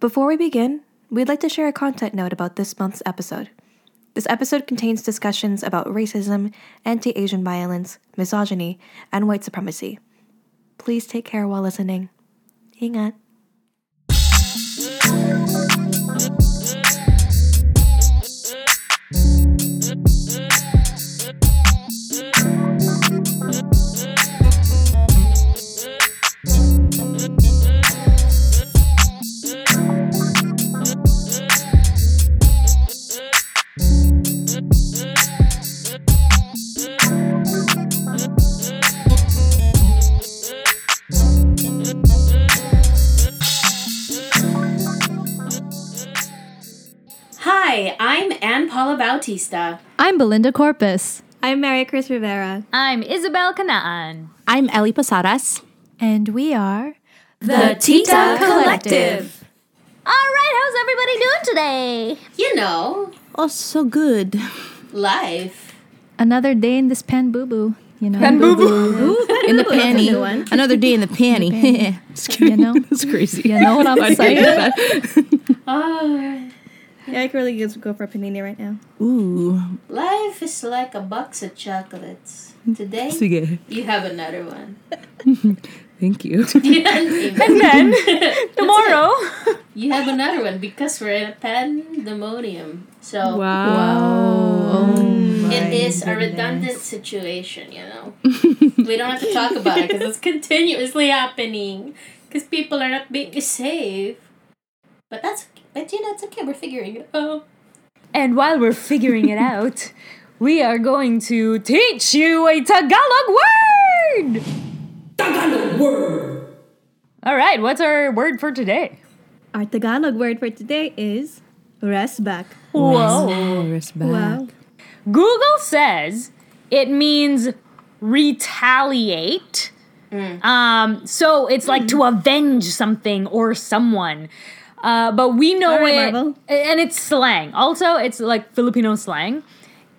Before we begin, we'd like to share a content note about this month's episode. This episode contains discussions about racism, anti Asian violence, misogyny, and white supremacy. Please take care while listening. Ingat. Paula Bautista. I'm Belinda Corpus. I'm Mary Chris Rivera. I'm Isabel Canaan. I'm Ellie Posadas. And we are The Tita Collective. All right, how's everybody doing today? You know, Oh, so good. life. another day in this pan boo boo. You know, boo boo. In the panty. Another day in the panty. Just you know, That's crazy. you know what I'm saying. Oh, Yeah, I could really just go for a panini right now. Ooh. life is like a box of chocolates. Today, Sige. you have another one. Thank you. and then, tomorrow. you have another one because we're in a pandemonium. So Wow. Oh mm. it is a redundant situation, you know. we don't have to talk about it because it's continuously happening because people are not being safe. But that's but you know it's okay. We're figuring it out. And while we're figuring it out, we are going to teach you a Tagalog word! Tagalog word! All right, what's our word for today? Our Tagalog word for today is resbak. Whoa. Resbak. Wow. Google says it means retaliate. Um, so it's like to avenge something or someone. Uh, but we know right, it, Marvel. and it's slang. Also, it's like Filipino slang,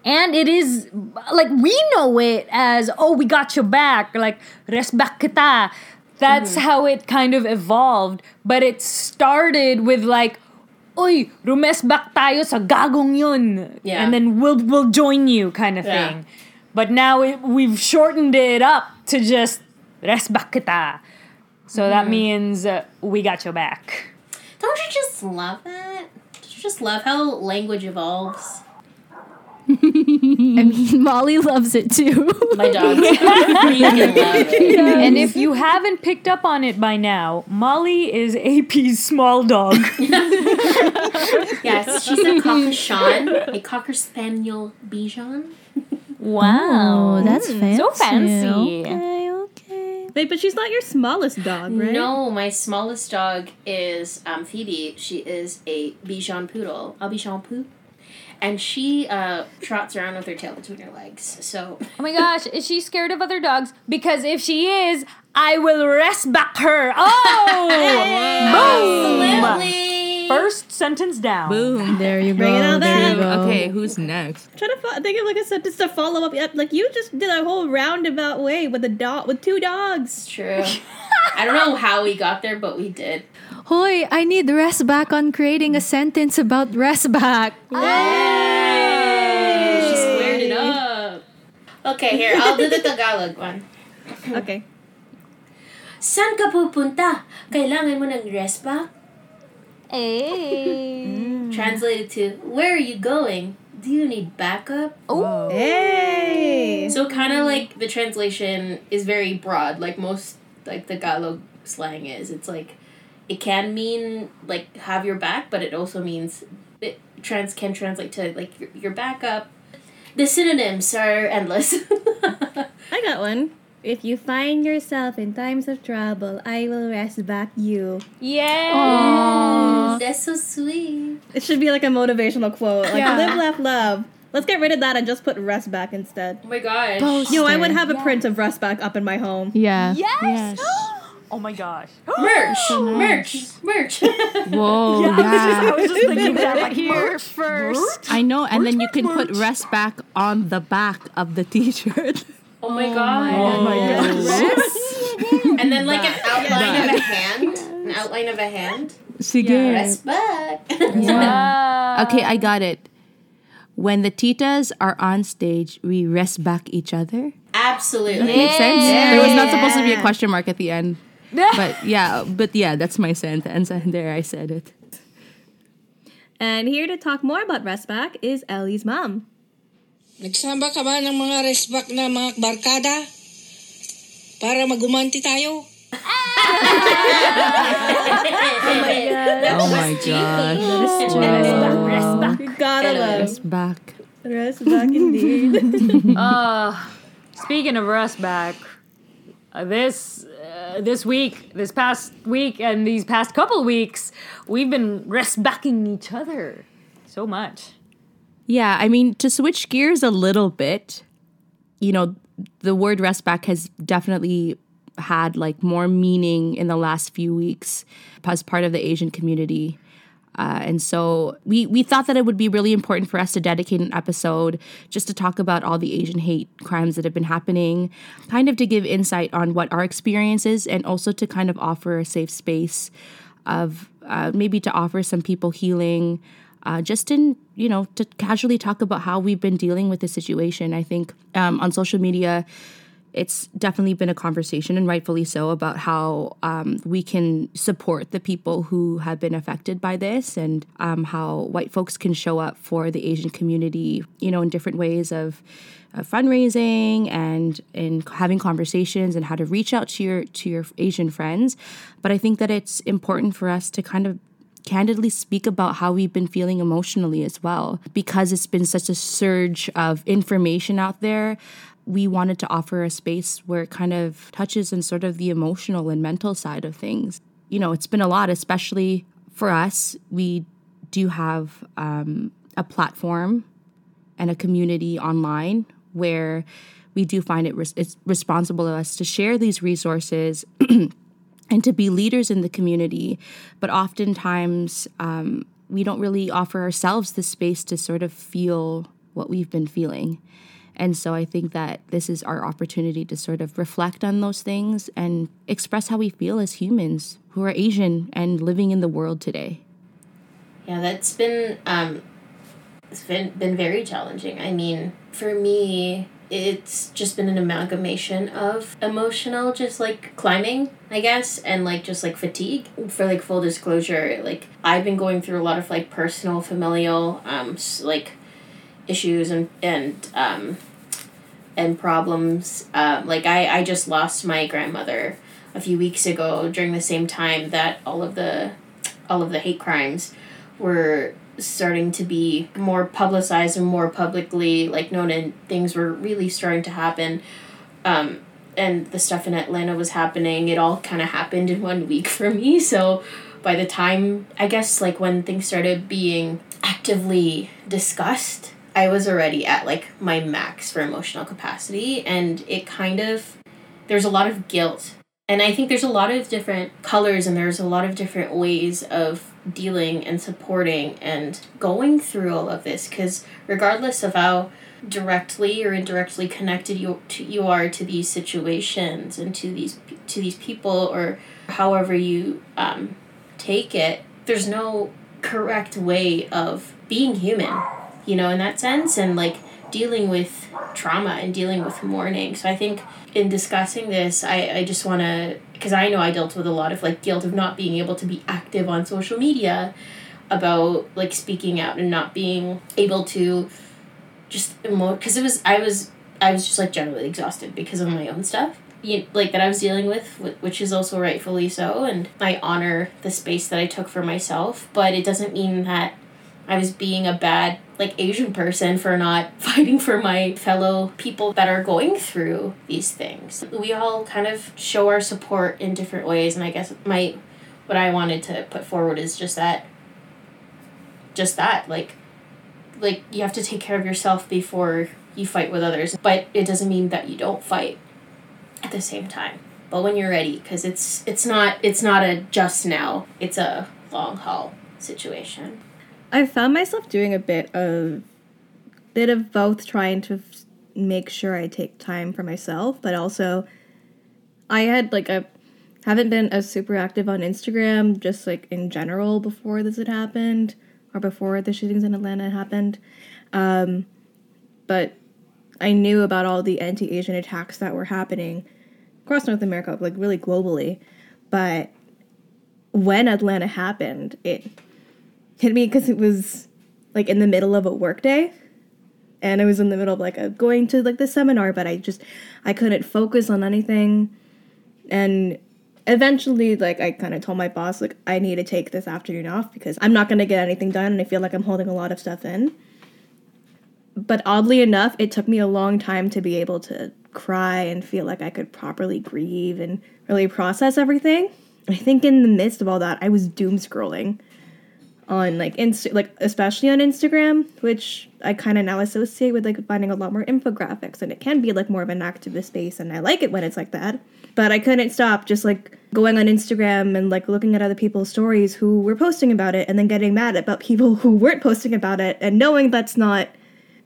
and it is like we know it as "oh, we got your back," like "resbak kita." That's how it kind of evolved. But it started with like Uy, rumesbak tayo sa gagong yun. Yeah. And then we'll we'll join you kind of Yeah. thing. But now it, we've shortened it up to just resbak kita. So that means uh, we got your back. Don't you just love that? Don't you just love how language evolves? I mean, Molly loves it too. My dogs freaking love it. And if you haven't picked up on it by now, Molly is AP's small dog. Yes, she's a cocker Shan, a cocker spaniel Bichon. Wow, that's fancy. So fancy. Okay, okay. Wait, but she's not your smallest dog, right? No, my smallest dog is um, Phoebe. She is a Bichon poodle, a Bichon poo. And she uh, trots around with her tail between her legs. So, Oh my gosh, is she scared of other dogs? Because if she is, I will resbak her. Oh! Boom! absolutely. First sentence down. Boom. There you Bring go. it on there you go. Okay, who's next? Try to fo- think of like a sentence to follow up. Yep, Like you just did a whole roundabout way with a dog with two dogs. True. I don't know how we got there, but we did. Hoy, I need resbak on creating a sentence about resbak. Yay! She squared it up. Okay, here, I'll do the Tagalog one. Okay. Saan ka pupunta? Kailangan mo ng resbak? Hey. Mm. Translated to, where are you going? Do you need backup? Oh. Hey. So kind of like the translation is very broad, like most like the Tagalog slang is. It's like it can mean like have your back, but it also means it trans can translate to like your, your backup. The synonyms are endless. I got one. If you find yourself in times of trouble, I will resbak you. Yeah. That's so sweet. It should be like a motivational quote, like Yeah. live, laugh, love. Let's get rid of that and just put resbak instead. Oh my gosh. Yo, I would have a print of resbak up in my home. Yeah. Yes. oh my gosh. Merch, merch, merch. Whoa, I yeah. was just thinking that like Here first. I know, and then you can put resbak on the back of the t-shirt. Oh my oh god. Oh my gosh. And then like an outline of a hand, an outline of a hand. Sige. Rest back. Wow. Okay, I got it. When the titas are on stage, we resbak each other. Absolutely. Makes sense. There was not supposed to be a question mark at the end. But yeah, but yeah, that's my sentence. And there I said it. And here to talk more about Resbak is Ellie's mom. Nagsama ka ba ng mga resback na mga barkada? Para magumanti tayo? Oh my gosh. Resbak. You gotta love Rest back. Resbak indeed. Uh, speaking of resbak, uh, this uh, this week, this past week, and these past couple weeks, we've been rest backing each other so much. Yeah, I mean, to switch gears a little bit, you know, the word resbak has definitely had like more meaning in the last few weeks as part of the Asian community. Uh, and so we, we thought that it would be really important for us to dedicate an episode just to talk about all the Asian hate crimes that have been happening, kind of to give insight on what our experience is, and also to kind of offer a safe space of uh, maybe to offer some people healing, uh, just in, you know, to casually talk about how we've been dealing with the situation. I think um, on social media, it's definitely been a conversation, and rightfully so, about how um, we can support the people who have been affected by this, and um, how white folks can show up for the Asian community, you know, in different ways of uh, fundraising and in having conversations, and how to reach out to your to your Asian friends. But I think that it's important for us to kind of candidly speak about how we've been feeling emotionally as well. Because it's been such a surge of information out there, we wanted to offer a space where it kind of touches on sort of the emotional and mental side of things. You know, it's been a lot, especially for us. We do have um, a platform and a community online where we do find it it's responsible of us to share these resources and to be leaders in the community. But oftentimes, um, we don't really offer ourselves the space to sort of feel what we've been feeling. And so I think that this is our opportunity to sort of reflect on those things and express how we feel as humans who are Asian and living in the world today. Yeah, that's been um it's been been very challenging. I mean, for me, it's just been an amalgamation of emotional just like climbing, I guess, and like just like fatigue. For like full disclosure, like I've been going through a lot of like personal familial um like issues and and um and problems. Um, like I, I just lost my grandmother a few weeks ago during the same time that all of the all of the hate crimes were starting to be more publicized and more publicly like known and things were really starting to happen. Um, and the stuff in Atlanta was happening. It all kind of happened in one week for me. So by the time I guess like when things started being actively discussed, I was already at like my max for emotional capacity and it kind of there's a lot of guilt. And I think there's a lot of different colors and there's a lot of different ways of dealing and supporting and going through all of this cuz regardless of how directly or indirectly connected you to, you are to these situations and to these to these people or however you um, take it there's no correct way of being human you know in that sense and like dealing with trauma and dealing with mourning. So i think in discussing this i, I just want to because i know i dealt with a lot of like guilt of not being able to be active on social media about like speaking out and not being able to just emote because it was i was i was just like generally exhausted because of my own stuff you, like that i was dealing with which is also rightfully so and i honor the space that i took for myself but it doesn't mean that i was being a bad like asian person for not fighting for my fellow people that are going through these things. We all kind of show our support in different ways and i guess my what i wanted to put forward is just that just that like like you have to take care of yourself before you fight with others but it doesn't mean that you don't fight at the same time. But when you're ready because it's it's not it's not a just now it's a long haul situation I found myself doing a bit of bit of both trying to f- make sure I take time for myself, but also I had like a haven't been as super active on Instagram, just like in general before this had happened or before the shootings in Atlanta happened. Um, but I knew about all the anti Asian attacks that were happening across North America, like really globally. But when Atlanta happened, it hit me because it was like in the middle of a workday and I was in the middle of like a, going to like the seminar, but I just I couldn't focus on anything, and eventually like I kind of told my boss like I need to take this afternoon off because I'm not gonna get anything done, and I feel like I'm holding a lot of stuff in. But oddly enough, it took me a long time to be able to cry and feel like I could properly grieve and really process everything. I think in the midst of all that, I was doom scrolling on like inst like especially on Instagram, which I kind of now associate with like finding a lot more infographics, and it can be like more of an activist space, and I like it when it's like that. But I couldn't stop just like going on Instagram and like looking at other people's stories who were posting about it, and then getting mad about people who weren't posting about it, and knowing that's not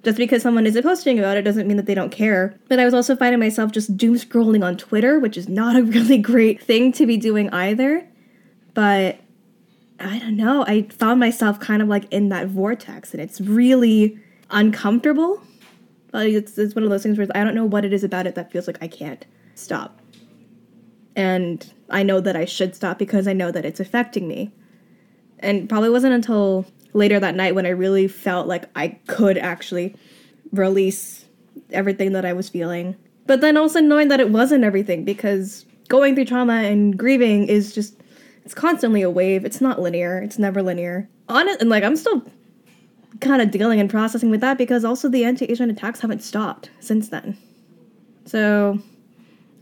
just because someone isn't posting about it doesn't mean that they don't care. But I was also finding myself just doom scrolling on Twitter, which is not a really great thing to be doing either. But I don't know. I found myself kind of like in that vortex, and it's really uncomfortable. But it's, it's one of those things where I don't know what it is about it that feels like I can't stop. And I know that I should stop because I know that it's affecting me. And probably wasn't until later that night when I really felt like I could actually release everything that I was feeling. But then also knowing that it wasn't everything because going through trauma and grieving is just it's constantly a wave. It's not linear. It's never linear. On it, and like I'm still kind of dealing and processing with that because also the anti-Asian attacks haven't stopped since then. So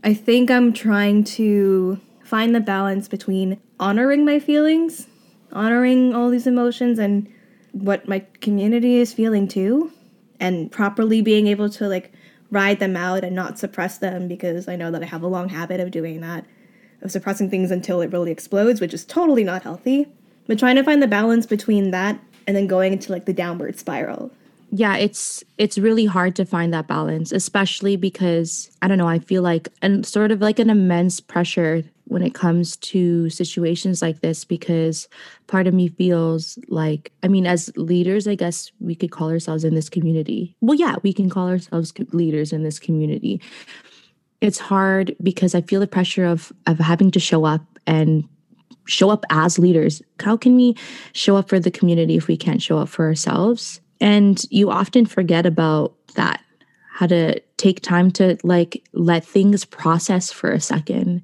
I think I'm trying to find the balance between honoring my feelings, honoring all these emotions and what my community is feeling too, and properly being able to like ride them out and not suppress them because I know that I have a long habit of doing that of suppressing things until it really explodes, which is totally not healthy. But trying to find the balance between that and then going into like the downward spiral. Yeah, it's it's really hard to find that balance, especially because I don't know, I feel like and sort of like an immense pressure when it comes to situations like this because part of me feels like I mean as leaders, I guess we could call ourselves in this community. Well, yeah, we can call ourselves leaders in this community it's hard because I feel the pressure of of having to show up and show up as leaders. How can we show up for the community if we can't show up for ourselves? And you often forget about that. How to take time to like let things process for a second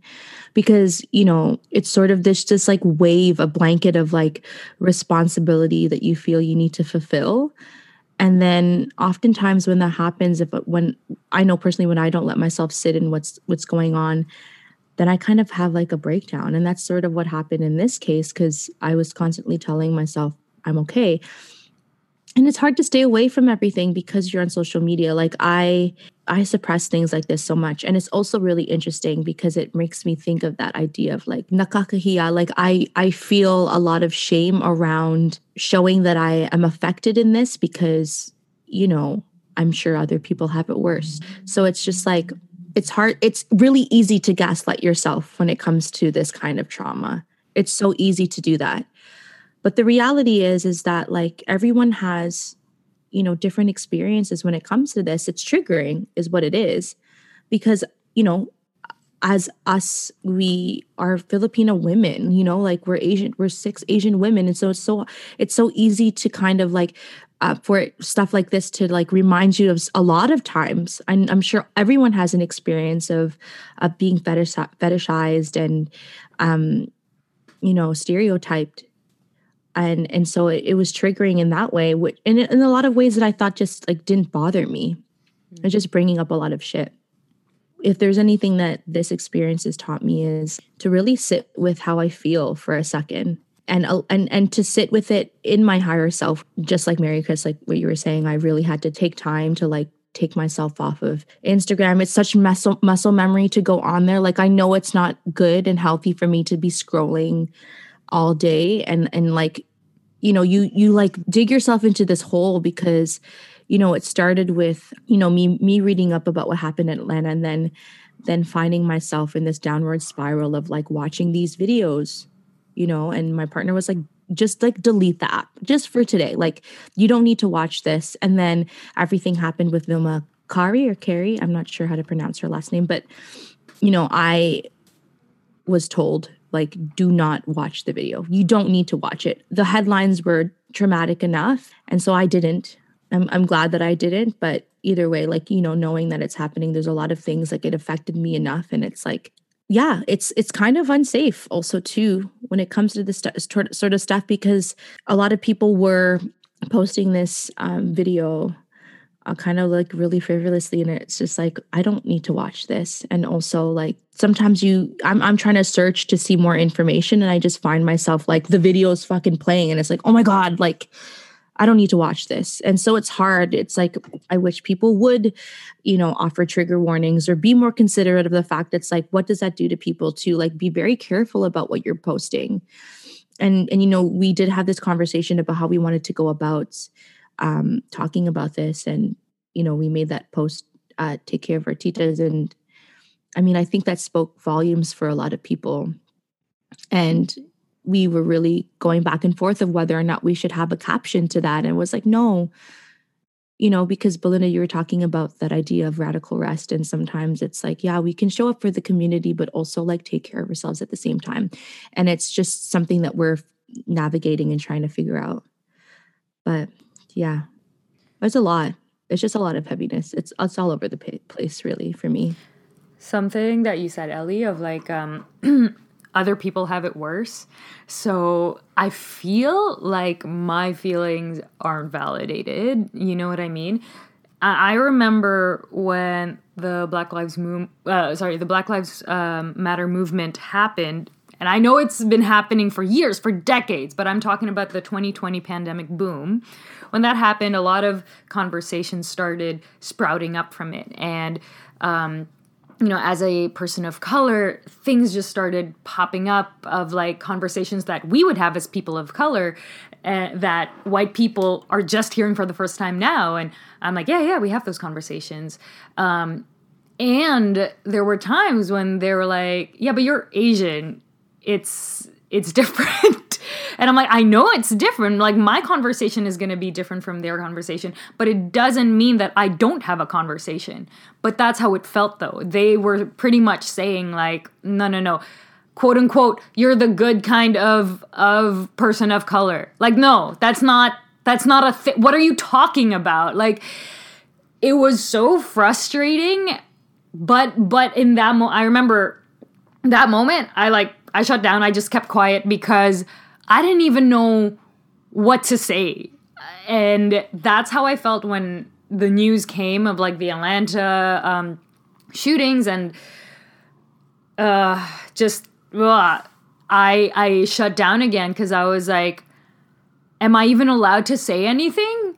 because you know it's sort of this just like wave a blanket of like responsibility that you feel you need to fulfill and then oftentimes when that happens if when i know personally when i don't let myself sit in what's what's going on then i kind of have like a breakdown. And that's sort of what happened in this case because i was constantly telling myself i'm okay and it's hard to stay away from everything because you're on social media. Like i i suppress things like this so much. And it's also really interesting because it makes me think of that idea of like nakakahiya. Like i i feel a lot of shame around showing that i am affected in this because you know i'm sure other people have it worse. So it's just like it's hard it's really easy to gaslight yourself when it comes to this kind of trauma. It's so easy to do that but the reality is is that like everyone has you know different experiences when it comes to this. It's triggering is what it is. Because you know as us we are filipino women you know like we're asian we're six asian women. And so it's so it's so easy to kind of like uh, for stuff like this to like remind you of a lot of times. I'm, I'm sure everyone has an experience of of being fetish, fetishized and um you know stereotyped and and so it, it was triggering in that way which in, in a lot of ways that i thought just like didn't bother me mm-hmm. it's just bringing up a lot of shit if there's anything that this experience has taught me is to really sit with how i feel for a second and and and to sit with it in my higher self just like mary chris like what you were saying i really had to take time to like take myself off of Instagram. It's such muscle muscle memory to go on there. Like I know it's not good and healthy for me to be scrolling all day and and like you know you you like dig yourself into this hole because you know it started with you know me me reading up about what happened in Atlanta and then then finding myself in this downward spiral of like watching these videos, you know, and my partner was like, just like delete the app just for today. Like, you don't need to watch this. And then everything happened with Vilma Kari or Carrie. I'm not sure how to pronounce her last name, but, you know, I was told, like, do not watch the video. You don't need to watch it. The headlines were traumatic enough. And so I didn't. I'm, I'm glad that I didn't, but either way, like, you know, knowing that it's happening, there's a lot of things like it affected me enough. And it's like, yeah, it's it's kind of unsafe also too when it comes to this st- sort of stuff because a lot of people were posting this um, video uh, kind of like really frivolously and it's just like I don't need to watch this and also like sometimes you I'm I'm trying to search to see more information and I just find myself like the video is fucking playing and it's like oh my god like I don't need to watch this. And so it's hard. It's like I wish people would, you know, offer trigger warnings or be more considerate of the fact it's like what does that do to people to like be very careful about what you're posting. And and you know, we did have this conversation about how we wanted to go about um talking about this and you know, we made that post uh take care of our titas and I mean, I think that spoke volumes for a lot of people. And we were really going back and forth of whether or not we should have a caption to that. And it was like, no, you know, because Belinda, you were talking about that idea of radical rest. And sometimes it's like, yeah, we can show up for the community, but also like take care of ourselves at the same time. And it's just something that we're navigating and trying to figure out. But yeah, it's a lot. It's just a lot of heaviness. It's it's all over the place, really, for me. Something that you said, Ellie, of like um other people have it worse. So I feel like my feelings aren't validated. You know what I mean? I, remember when the Black Lives Mo- uh, sorry, the Black Lives um, Matter movement happened. And I know it's been happening for years, for decades, but I'm talking about the 2020 pandemic boom. When that happened, a lot of conversations started sprouting up from it. And um, you know, as a person of color, things just started popping up of like conversations that we would have as people of color uh, that white people are just hearing for the first time now. And I'm like, yeah, yeah, we have those conversations. Um, and there were times when they were like, yeah, but you're Asian. It's it's different. And I'm like, I know it's different. Like my conversation is going to be different from their conversation, but it doesn't mean that I don't have a conversation. But that's how it felt though. They were pretty much saying like, no, no, no. quote unquote, you're the good kind of of person of color. Like no, that's not that's not a thing. What are you talking about? Like it was so frustrating, but but in that moment I remember that moment I like I shut down. I just kept quiet because I didn't even know what to say. And that's how I felt when the news came of like the Atlanta um, shootings and uh, just uh, I I shut down again because I was like, am I even allowed to say anything?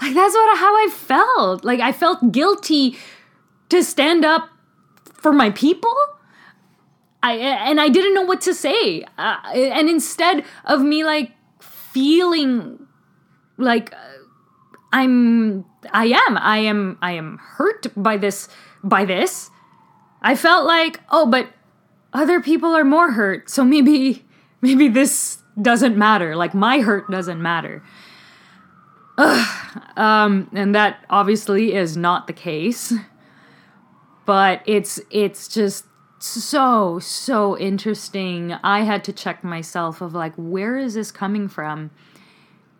Like that's what how I felt. Like I felt guilty to stand up for my people I and I didn't know what to say. Uh, and instead of me like feeling like uh, I'm I am I am I am hurt by this by this, I felt like, oh, but other people are more hurt. So maybe maybe this doesn't matter. Like my hurt doesn't matter. Ugh. Um, and that obviously is not the case. But it's it's just so so interesting. I had to check myself of like where is this coming from?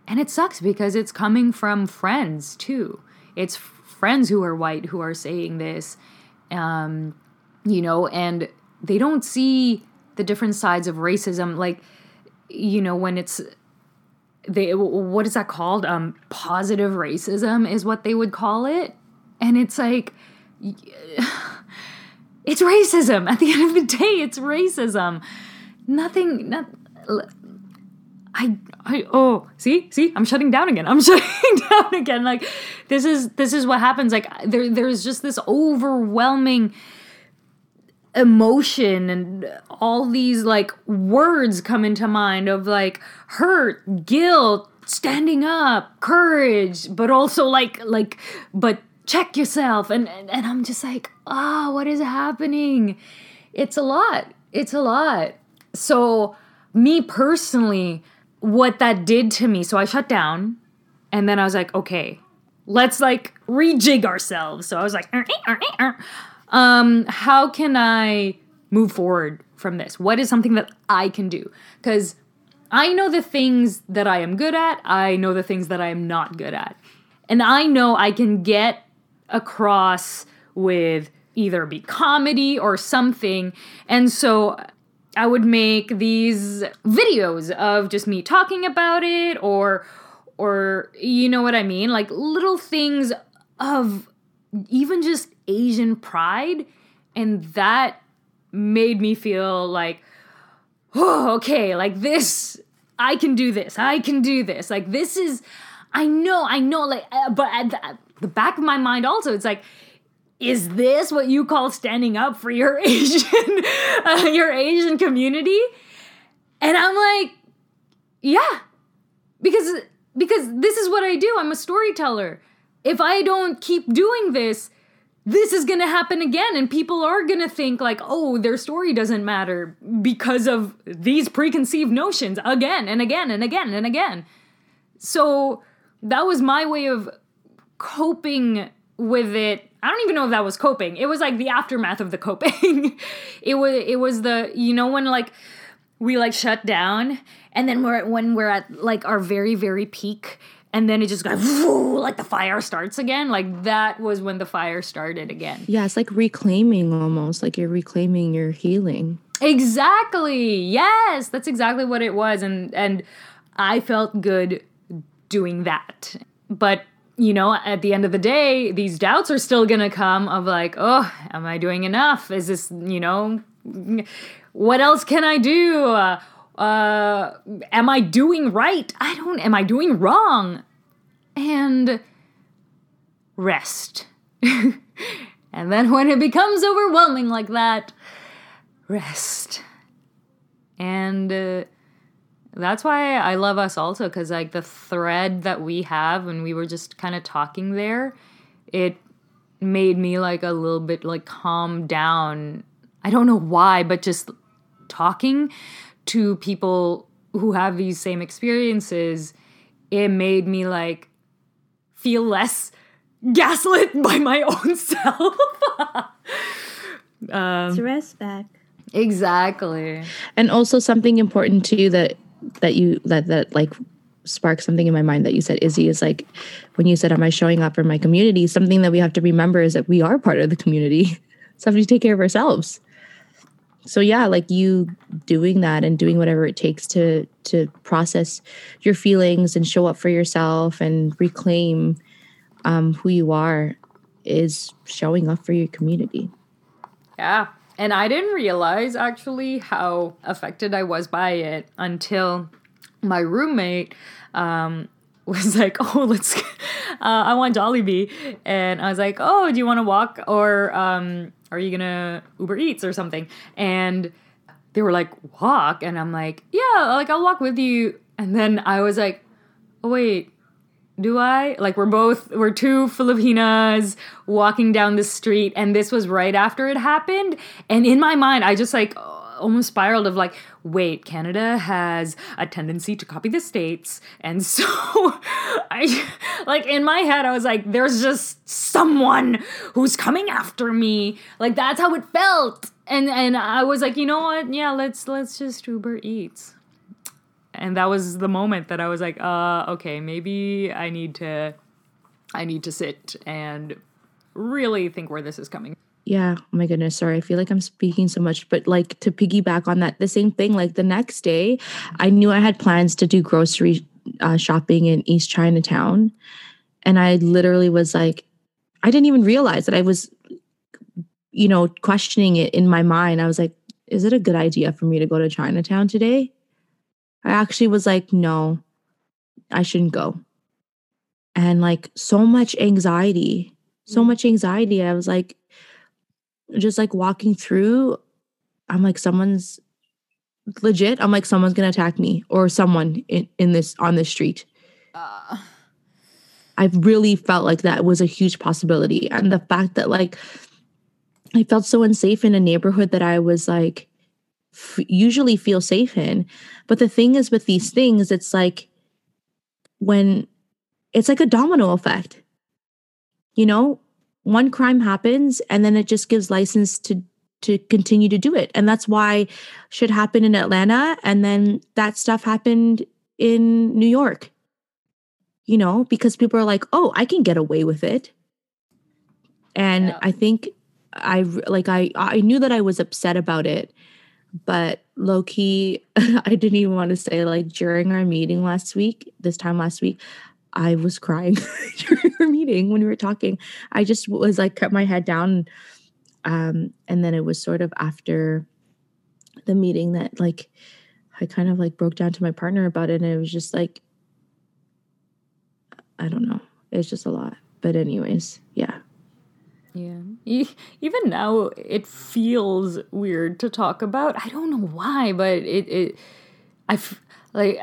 And it sucks because it's coming from friends too. It's friends who are white who are saying this um you know and they don't see the different sides of racism. Like you know when it's they what is that called? Um positive racism is what they would call it? And it's like it's racism. At the end of the day, it's racism. Nothing. Not, I. I. Oh, see, see, I'm shutting down again. I'm shutting down again. Like this is this is what happens. Like there there's just this overwhelming emotion and all these like words come into mind of like hurt, guilt, standing up, courage, but also like like but check yourself. And, and, and I'm just like, ah, what is happening? It's a lot. It's a lot. So, me personally, what that did to me, so I shut down and then I was like, okay, let's like rejig ourselves. So I was like, um, how can I move forward from this? What is something that I can do? Because I know the things that I am good at, I know the things that I am not good at. And I know I can get across with either be comedy or something. And so I would make these videos of just me talking about it or or you know what I mean? Like little things of even just Asian pride and that made me feel like oh okay, like this I can do this. I can do this. Like this is I know, I know like uh, but the, back of my mind also it's like is this what you call standing up for your Asian uh, your Asian community? And I'm like, yeah. Because because this is what I do. I'm a storyteller. If I don't keep doing this, this is going to happen again and people are going to think like, "Oh, their story doesn't matter because of these preconceived notions again and again and again and again." So, that was my way of coping with it I don't even know if that was coping. It was like the aftermath of the coping. it was it was the you know when like we like shut down and then we're when we're at like our very very peak and then it just got like the fire starts again like that was when the fire started again Yeah, it's like reclaiming almost, like you're reclaiming your healing. exactly yes that's exactly what it was and and i felt good doing that but you know at the end of the day these doubts are still gonna come of like oh am i doing enough? Is this you know what else can i do? Uh, uh am i doing right? I don't am i doing wrong? And rest. And then when it becomes overwhelming like that rest. And uh, that's why I love us also because like the thread that we have when we were just kind of talking there, it made me like a little bit like calm down. I don't know why, but just talking to people who have these same experiences, it made me like feel less gaslit by my own self. Um, it's resbak. exactly. And also something important too that that you that that like sparked something in my mind that you said Izzy is like when you said am I showing up for my community? Something that we have to remember is that we are part of the community. So we have to take care of ourselves. So yeah like you doing that and doing whatever it takes to to process your feelings and show up for yourself and reclaim um, who you are is showing up for your community. Yeah. And I didn't realize actually how affected I was by it until my roommate um, was like, "Oh, let's." Uh, I want Jollibee, and I was like, "Oh, do you want to walk or um, are you gonna Uber Eats or something?" And they were like, "Walk," and I'm like, "Yeah, like I'll walk with you." And then I was like, "Oh wait, do I? Like we're both we're two Filipinas walking down the street and this was right after it happened. And in my mind I just like almost spiraled of like wait Canada has a tendency to copy the states. And so I like in my head I was like there's just someone who's coming after me. Like that's how it felt. And and I was like you know what? Yeah let's let's just Uber Eats and that was the moment that I was like, uh, okay, maybe I need to, I need to sit and really think where this is coming. Yeah. Oh my goodness. Sorry. I feel like I'm speaking so much, but like to piggyback on that, the same thing, like the next day, I knew I had plans to do grocery uh, shopping in East Chinatown. And I literally was like, I didn't even realize that I was, you know, questioning it in my mind. I was like, is it a good idea for me to go to Chinatown today? I actually was like, no, I shouldn't go. And like so much anxiety, so mm. much anxiety. I was like, just like walking through, I'm like, someone's legit. I'm like, someone's gonna attack me or someone in, in this on this street. I really felt like that was a huge possibility. And the fact that like I felt so unsafe in a neighborhood that I was like f- usually feel safe in. But the thing is with these things, it's like when it's like a domino effect. You know, one crime happens and then it just gives license to to continue to do it. And that's why shit happened in Atlanta and then that stuff happened in New York. You know, because people are like, "Oh, I can get away with it." And Yeah. I think I like I I knew that I was upset about it, but low key I didn't even want to say like during our meeting last week, this time last week, I was crying during our meeting when we were talking. I just was like kept my head down um and then it was sort of after the meeting that like I kind of like broke down to my partner about it and it was just like I don't know. It's just a lot. But anyways, yeah. Yeah. Even now, it feels weird to talk about. I don't know why, but it, it I f- like,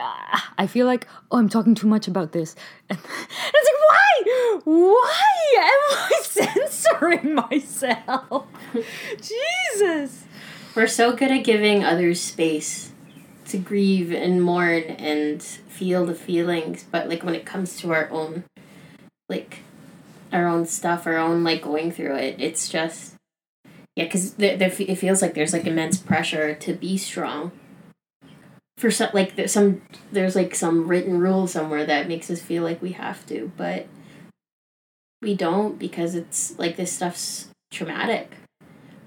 I feel like, oh, I'm talking too much about this. And it's like, why? Why am I censoring myself? Jesus. We're so good at giving others space to grieve and mourn and feel the feelings, but like when it comes to our own, like, our own stuff, our own like going through it, it's just yeah, because it feels like there's like immense pressure to be strong. For some, like there's some, there's like some written rule somewhere that makes us feel like we have to, but we don't because it's like this stuff's traumatic.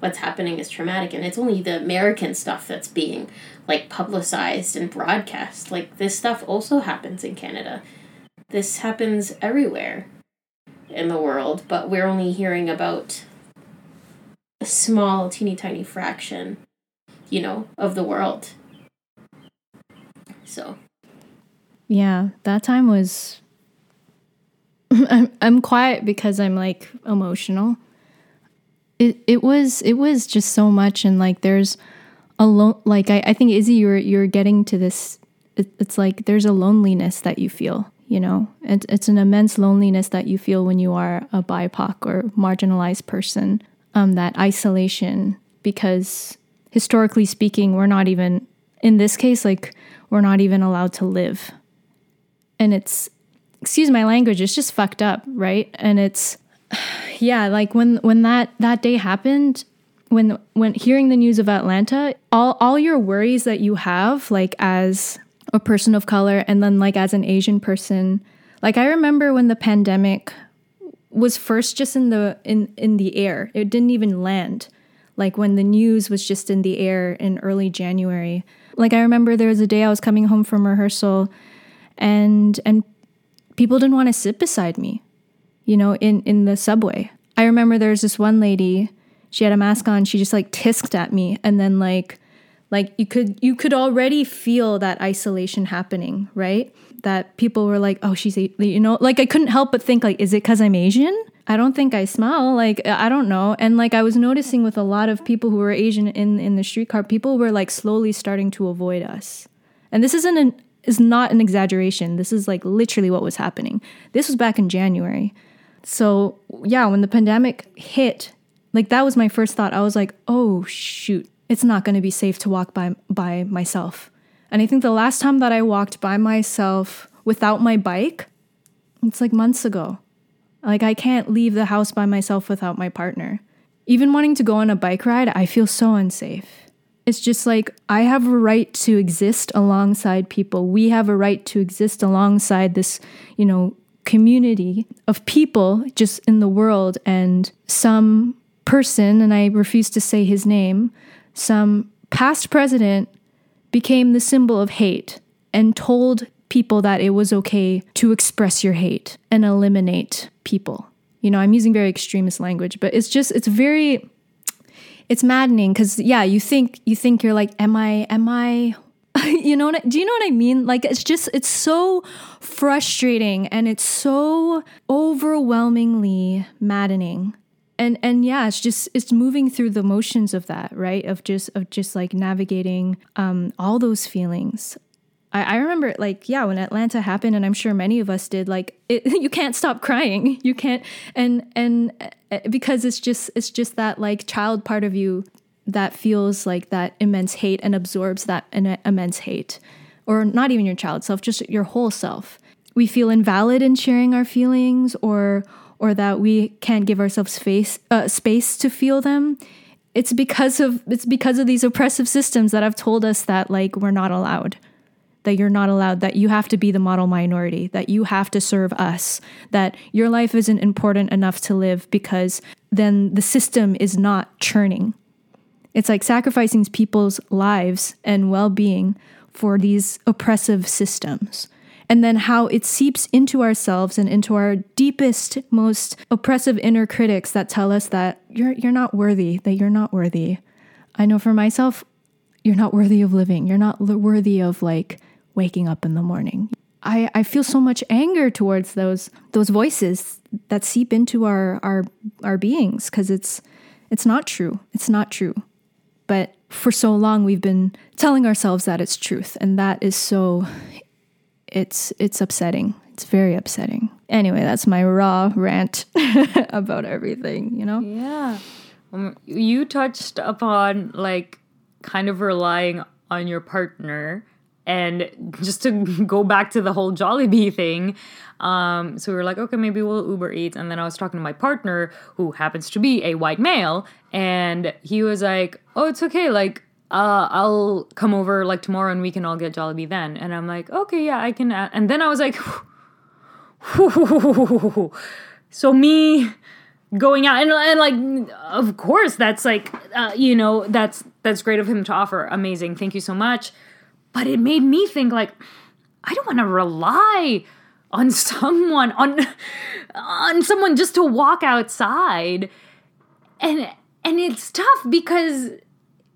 What's happening is traumatic and it's only the american stuff that's being like publicized and broadcast. Like this stuff also happens in canada. This happens everywhere in the world but we're only hearing about a small teeny tiny fraction you know of the world so Yeah, that time was. I'm I'm quiet because I'm like emotional. It it was it was just so much and like there's a lo- like I, I think Izzy you're you're getting to this it, it's like there's a loneliness that you feel you know it, it's an immense loneliness that you feel when you are a BIPOC or marginalized person um that isolation because historically speaking we're not even in this case like we're not even allowed to live. And it's excuse my language it's just fucked up right? And it's yeah like when when that that day happened when when hearing the news of atlanta all all your worries that you have like as a person of color and then like as an asian person. Like i remember when the pandemic was first just in the in in the air. It didn't even land like when the news was just in the air in early january. Like i remember there was a day i was coming home from rehearsal and and people didn't want to sit beside me you know in in the subway. I remember there was this one lady she had a mask on she just like tisked at me and then like like you could you could already feel that isolation happening right? That people were like oh she's a-" you know like i couldn't help but think like is it because i'm asian? I don't think i smell like i don't know. And like i was noticing with a lot of people who were asian in in the streetcar people were like slowly starting to avoid us. And this isn't an is not an exaggeration. This is like literally what was happening. This was back in january. So yeah when the pandemic hit like that was my first thought. I was like oh shoot it's not going to be safe to walk by by myself and i think the last time that i walked by myself without my bike it's like months ago like i can't leave the house by myself without my partner even wanting to go on a bike ride i feel so unsafe it's just like I have a right to exist alongside people. We have a right to exist alongside this, you know, community of people just in the world. And some person, and I refuse to say his name, some past president became the symbol of hate and told people that it was okay to express your hate and eliminate people. You know, I'm using very extremist language, but it's just, it's very it's maddening because yeah you think you think you're like am i am i you know what do you know what i mean like it's just it's so frustrating and it's so overwhelmingly maddening and and yeah it's just it's moving through the motions of that right? Of just of just like navigating um all those feelings. I, I remember like yeah when Atlanta happened and I'm sure many of us did like it, you can't stop crying. You can't and and uh, because it's just it's just that like child part of you that feels like that immense hate and absorbs that in- immense hate. Or not even your child self just your whole self. We feel invalid in sharing our feelings or or that we can't give ourselves space uh, space to feel them it's because of it's because of these oppressive systems that have told us that like we're not allowed that you're not allowed that you have to be the model minority that you have to serve us that your life isn't important enough to live because then the system is not churning. It's like sacrificing people's lives and well-being for these oppressive systems and then how it seeps into ourselves and into our deepest most oppressive inner critics that tell us that you're you're not worthy that you're not worthy. I know for myself you're not worthy of living. You're not worthy of like waking up in the morning. I i feel so much anger towards those those voices that seep into our our our beings cuz it's it's not true. It's not true. But for so long we've been telling ourselves that it's truth and that is so it's it's upsetting it's very upsetting anyway that's my raw rant about everything you know Yeah. Um, you touched upon like kind of relying on your partner. And just to go back to the whole Jollibee thing, um, so we were like, okay, maybe we'll Uber Eats. And then I was talking to my partner, who happens to be a white male, and he was like, oh, it's okay. Like, uh, I'll come over like tomorrow and we can all get Jollibee then. And I'm like, okay, yeah, I can. a-" And then I was like, so me going out and, and like of course that's like uh, you know that's that's great of him to offer amazing thank you so much but it made me think like i don't want to rely on someone on on someone just to walk outside and and it's tough because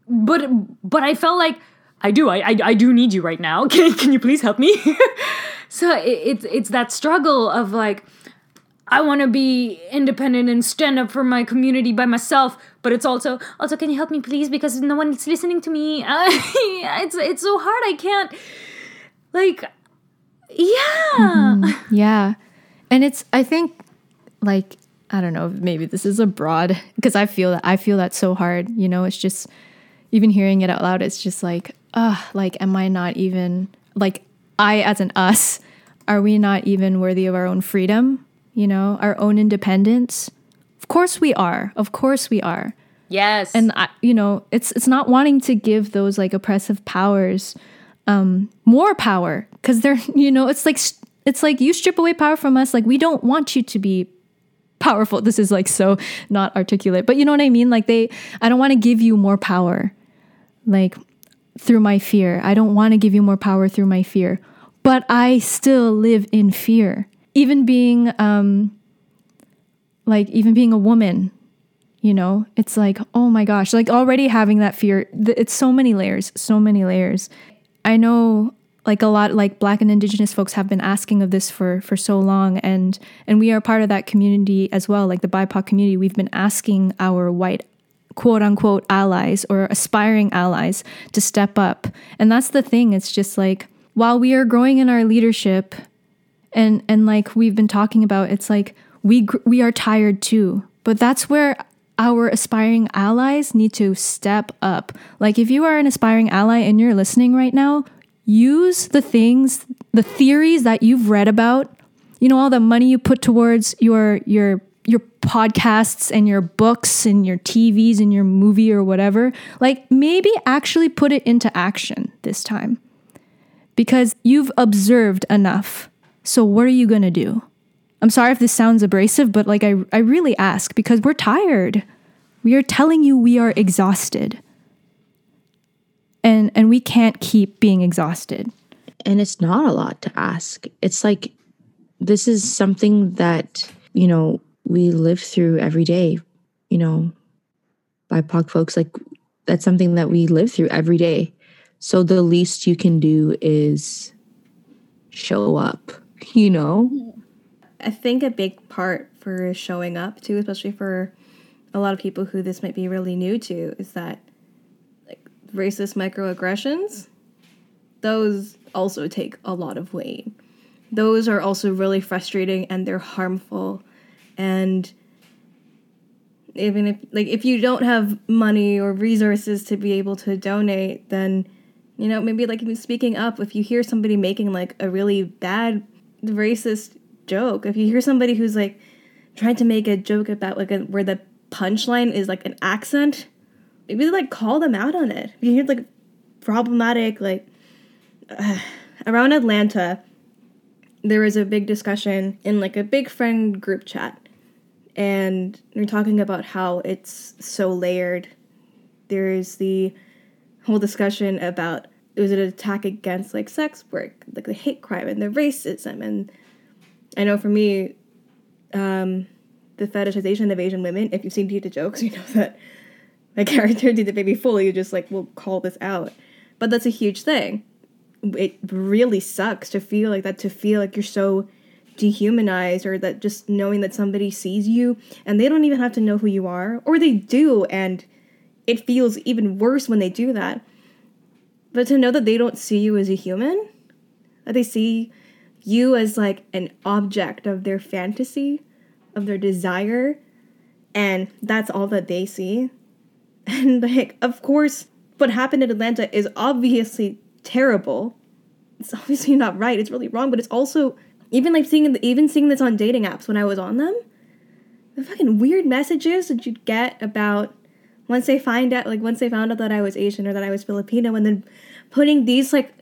but but i felt like i do i i, I do need you right now can, can you please help me so it, it's it's that struggle of like I want to be independent and stand up for my community by myself, but it's also also can you help me please because no one's listening to me. Uh, it's it's so hard. I can't like yeah. Yeah. And it's I think like I don't know, maybe this is a broad because I feel that I feel that so hard, you know, it's just even hearing it out loud it's just like uh like am I not even like I as an us are we not even worthy of our own freedom, you know, our own independence? Of course we are. Of course we are Yes. and I, you know it's it's not wanting to give those like oppressive powers um more power because they're you know it's like it's like you strip away power from us like we don't want you to be powerful. This is like so not articulate but you know what i mean? Like they i don't want to give you more power like through my fear. I don't want to give you more power through my fear but i still live in fear. Even being um like even being a woman you know it's like oh my gosh like already having that fear it's so many layers so many layers. I know like a lot like black and indigenous folks have been asking of this for for so long. And and we are part of that community as well like the bipoc community. We've been asking our white quote unquote allies or aspiring allies to step up. And that's the thing. It's just like while we are growing in our leadership and and like we've been talking about it's like we we are tired too. But that's where our aspiring allies need to step up. Like if you are an aspiring ally and you're listening right now use the things the theories that you've read about you know all the money you put towards your your your podcasts and your books and your TVs and your movie or whatever like maybe actually put it into action this time because you've observed enough. So what are you going to do? I'm sorry if this sounds abrasive, but like I I really ask because we're tired. We are telling you we are exhausted. And and we can't keep being exhausted. and it's not a lot to ask. It's like this is something that, you know, we live through every day, you know, BIPOC folks, like that's something that we live through every day. So the least you can do is show up, you know? I think a big part for showing up too, especially for a lot of people who this might be really new to, is that like racist microaggressions. those also take a lot of weight. Those are also really frustrating and they're harmful. And even if like if you don't have money or resources to be able to donate, then you know, maybe like even speaking up if you hear somebody making like a really bad racist joke, if you hear somebody who's like trying to make a joke about like a, where the punchline is like an accent, maybe like call them out on it. You hear like problematic like uh, around Atlanta, there was a big discussion in like a big friend group chat, and we're talking about how it's so layered. There's the whole discussion about it was an attack against like sex work, like the hate crime and the racism, and I know for me, um, the fetishization of Asian women. If you've seen Dita jokes, you know that my character did the baby fully. You just like will call this out, but that's a huge thing it really sucks to feel like that to feel like you're so dehumanized or that just knowing that somebody sees you and they don't even have to know who you are or they do and it feels even worse when they do that but to know that they don't see you as a human that they see you as like an object of their fantasy of their desire and that's all that they see and like of course what happened in atlanta is obviously terrible. It's obviously not right. It's really wrong, but it's also even like seeing even seeing this on dating apps when I was on them. The fucking weird messages that you'd get about once they find out like once they found out that I was Asian or that I was Filipino and then putting these like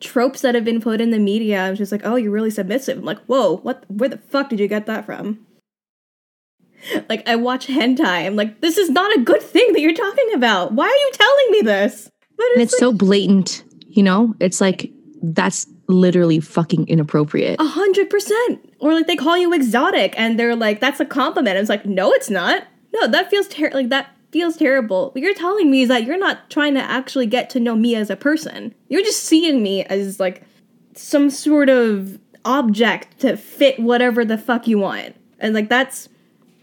tropes that have been put in the media. I was just like, oh, you're really submissive. I'm like, whoa, what where the fuck did you get that from? Like I watch hentai. I'm like, this is not a good thing that you're talking about. Why are you telling me this? But it's, and it's like, so blatant. You know, it's like that's literally fucking inappropriate. A hundred percent. Or like they call you exotic and they're like, that's a compliment. It's like, no, it's not. No, that feels ter- like that feels terrible. What you're telling me is that you're not trying to actually get to know me as a person. You're just seeing me as like some sort of object to fit whatever the fuck you want. And like that's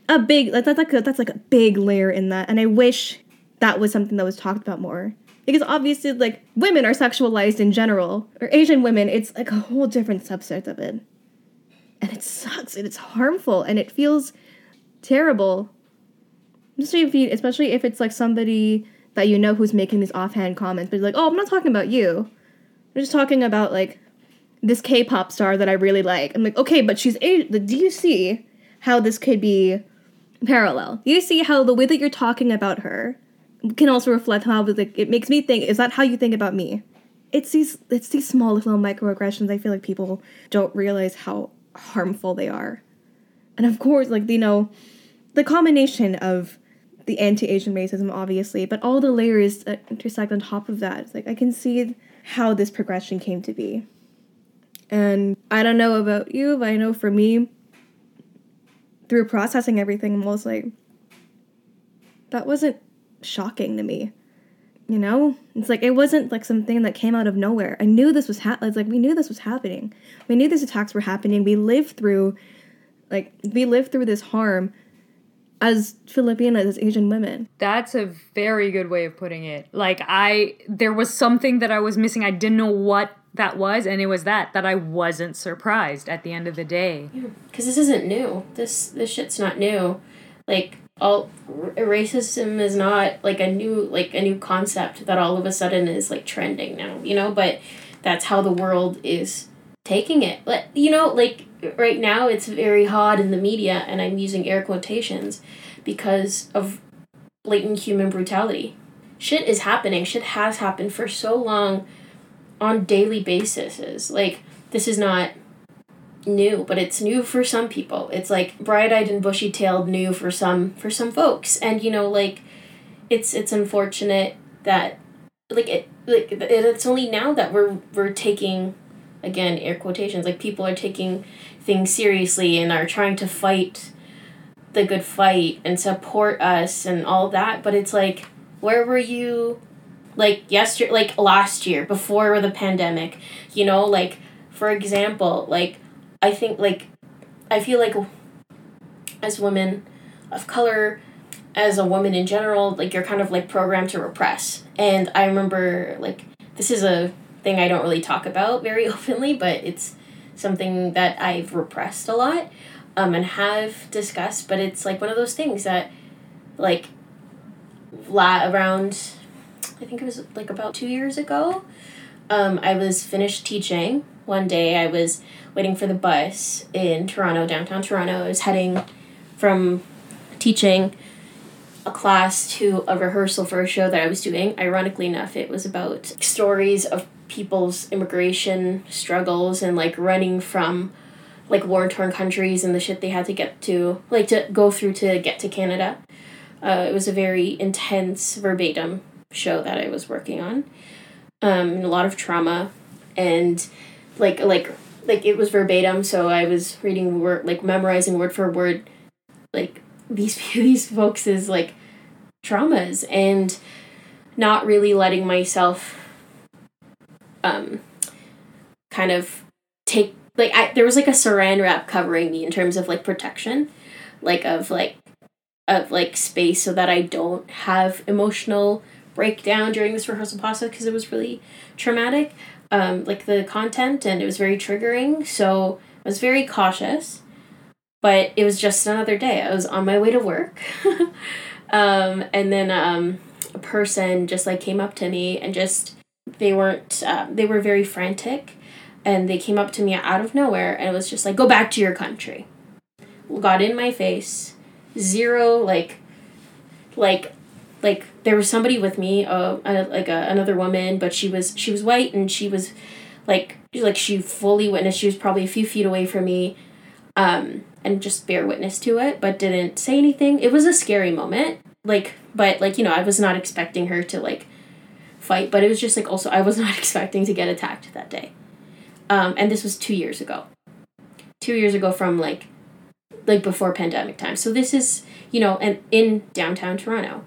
a big like that's like a, that's like a big layer in that. And I wish that was something that was talked about more. Because obviously like women are sexualized in general or asian women it's like a whole different subset of it. And it sucks and it's harmful and it feels terrible. Especially if you, especially if it's like somebody that you know who's making these offhand comments but like oh i'm not talking about you. I'm just talking about like this k-pop star that i really like. I'm like okay but she's asian do you see how this could be parallel. You see how the way that you're talking about her can also reflect how like it makes me think is that how you think about me? It's these it's these small little microaggressions i feel like people don't realize how harmful they are. And of course like you know the combination of the anti-asian racism obviously but all the layers that intersect on top of that. It's like i can see how this progression came to be. And i don't know about you but i know for me through processing everything i was like that wasn't shocking to me. You know, it's like it wasn't like something that came out of nowhere. I knew this was happening. Like we knew this was happening. We knew these attacks were happening. We lived through, like, we lived through this harm as Filipinas, as Asian women. That's a very good way of putting it. Like I there was something that I was missing. I didn't know what that was and it was that that I wasn't surprised at the end of the day. Yeah, cuz this isn't new. This this shit's not new. Like all racism is not like a new like a new concept that all of a sudden is like trending now you know but that's how the world is taking it but you know like right now it's very hot in the media and i'm using air quotations because of blatant human brutality shit is happening shit has happened for so long on daily basis is like this is not new, but it's new for some people. It's like bright-eyed and bushy-tailed new for some for some folks. And you know, like it's it's unfortunate that like it like it's only now that we're we're taking again air quotations like people are taking things seriously and are trying to fight the good fight and support us and all that but it's like where were you like yesterday like last year before the pandemic you know like for example like I think like I feel like as women of color, as a woman in general, like you're kind of like programmed to repress. And I remember like this is a thing I don't really talk about very openly, but it's something that I've repressed a lot um, and have discussed. But it's like one of those things that, like, la- around, I think it was like about two years ago, um, I was finished teaching. One day I was waiting for the bus in Toronto, downtown Toronto. I was heading from teaching a class to a rehearsal for a show that I was doing. Ironically enough, it was about stories of people's immigration struggles and like running from like war torn countries and the shit they had to get to, like to go through to get to Canada. Uh, it was a very intense verbatim show that I was working on. Um, and a lot of trauma and like like like it was verbatim, so I was reading word like memorizing word for word like these these folks is like traumas and not really letting myself um kind of take like I there was like a saran wrap covering me in terms of like protection like of like of like space so that I don't have emotional breakdown during this rehearsal process because it was really traumatic um like the content and it was very triggering so I was very cautious but it was just another day. I was on my way to work um and then um a person just like came up to me and just they weren't uh, they were very frantic and they came up to me out of nowhere and it was just like go back to your country. Got in my face zero like like like there was somebody with me uh, like a, another woman but she was she was white and she was like like she fully witnessed she was probably a few feet away from me um and just bear witness to it but didn't say anything. It was a scary moment like but like you know i was not expecting her to like fight but it was just like also i was not expecting to get attacked that day. Um and this was two years ago. Two years ago from like like before pandemic time. So this is you know and in downtown toronto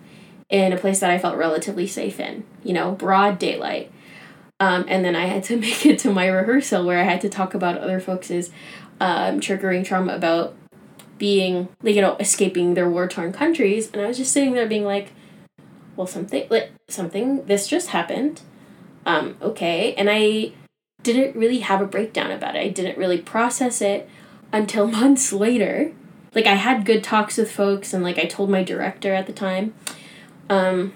in a place that i felt relatively safe in you know broad daylight. Um, and then i had to make it to my rehearsal where i had to talk about other folks' um, triggering trauma about being like you know escaping their war torn countries. And i was just sitting there being like well something like something this just happened. Um okay. And i didn't really have a breakdown about it. I didn't really process it until months later. Like i had good talks with folks and like i told my director at the time um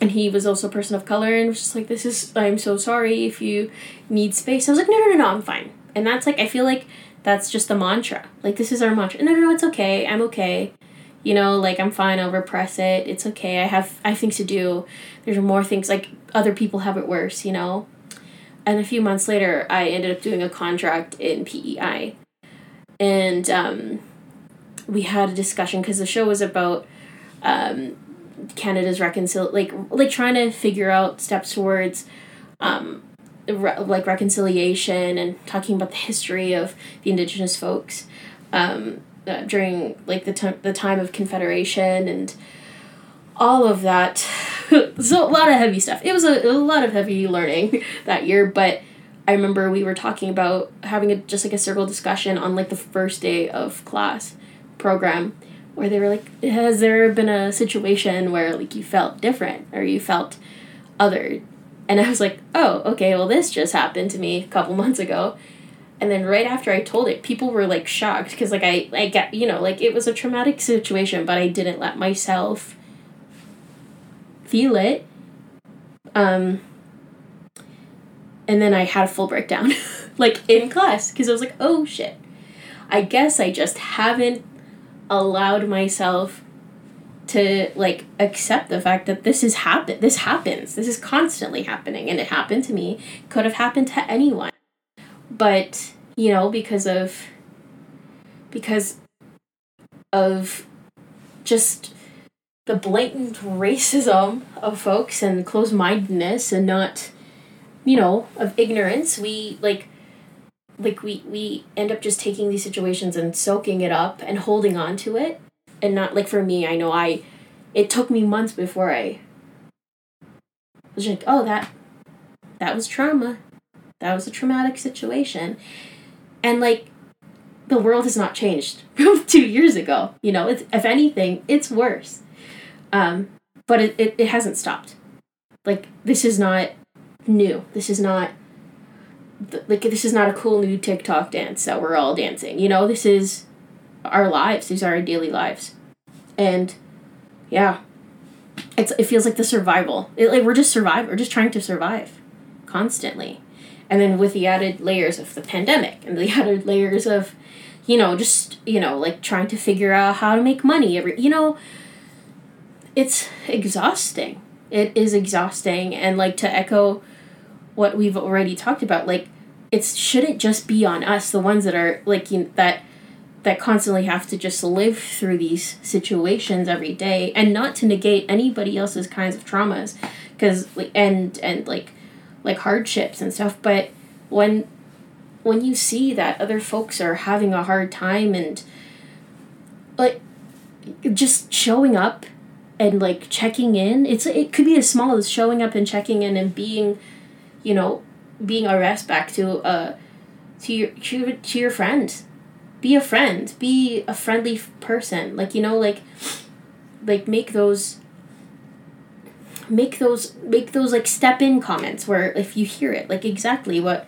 and he was also a person of color and was just like this is i'm so sorry if you need space i was like no no no no i'm fine and that's like i feel like that's just the mantra. Like this is our mantra. No, no, no, it's okay. I'm okay. You know, like I'm fine. I'll repress it. It's okay. I have I have things to do. There's more things like other people have it worse. You know. And a few months later, I ended up doing a contract in PEI, and um, we had a discussion because the show was about um, Canada's reconcil like like trying to figure out steps towards um, re- like reconciliation and talking about the history of the indigenous folks um, uh, during like the, t- the time of confederation and all of that. So a lot of heavy stuff. It was a, a lot of heavy learning that year but i remember we were talking about having a just like a circle discussion on like the first day of class program where they were like has there been a situation where like you felt different or you felt other and I was like, oh, okay, well, this just happened to me a couple months ago. And then right after I told it, people were like shocked because, like, I, I get, you know, like it was a traumatic situation, but I didn't let myself feel it. Um, and then I had a full breakdown, like in class, because I was like, oh shit. I guess I just haven't allowed myself to like accept the fact that this is happen this happens. This is constantly happening and it happened to me could have happened to anyone. But you know because of because of just the blatant racism of folks and closed-mindedness and not you know of ignorance we like like we we end up just taking these situations and soaking it up and holding on to it. And not like for me i know i it took me months before i was like oh that that was trauma. That was a traumatic situation. And like the world has not changed from two years ago. You know it's if anything it's worse. Um but it, it, it hasn't stopped. Like this is not new. This is not like this is not a cool new TikTok dance that we're all dancing. You know, this is our lives. These are our daily lives. And yeah. It's it feels like the survival. It, like we're just survive. We're just trying to survive constantly. And then with the added layers of the pandemic and the added layers of you know, just, you know, like trying to figure out how to make money every you know, it's exhausting. It is exhausting and like to echo what we've already talked about, like it shouldn't just be on us, the ones that are like you that that constantly have to just live through these situations every day and not to negate anybody else's kinds of traumas because like and and like like hardships and stuff but when when you see that other folks are having a hard time and like just showing up and like checking in it's it could be as small as showing up and checking in and being you know being a resbak to uh to your to, to your friend be a friend be a friendly person like you know like like make those make those make those like step in comments where if you hear it like exactly what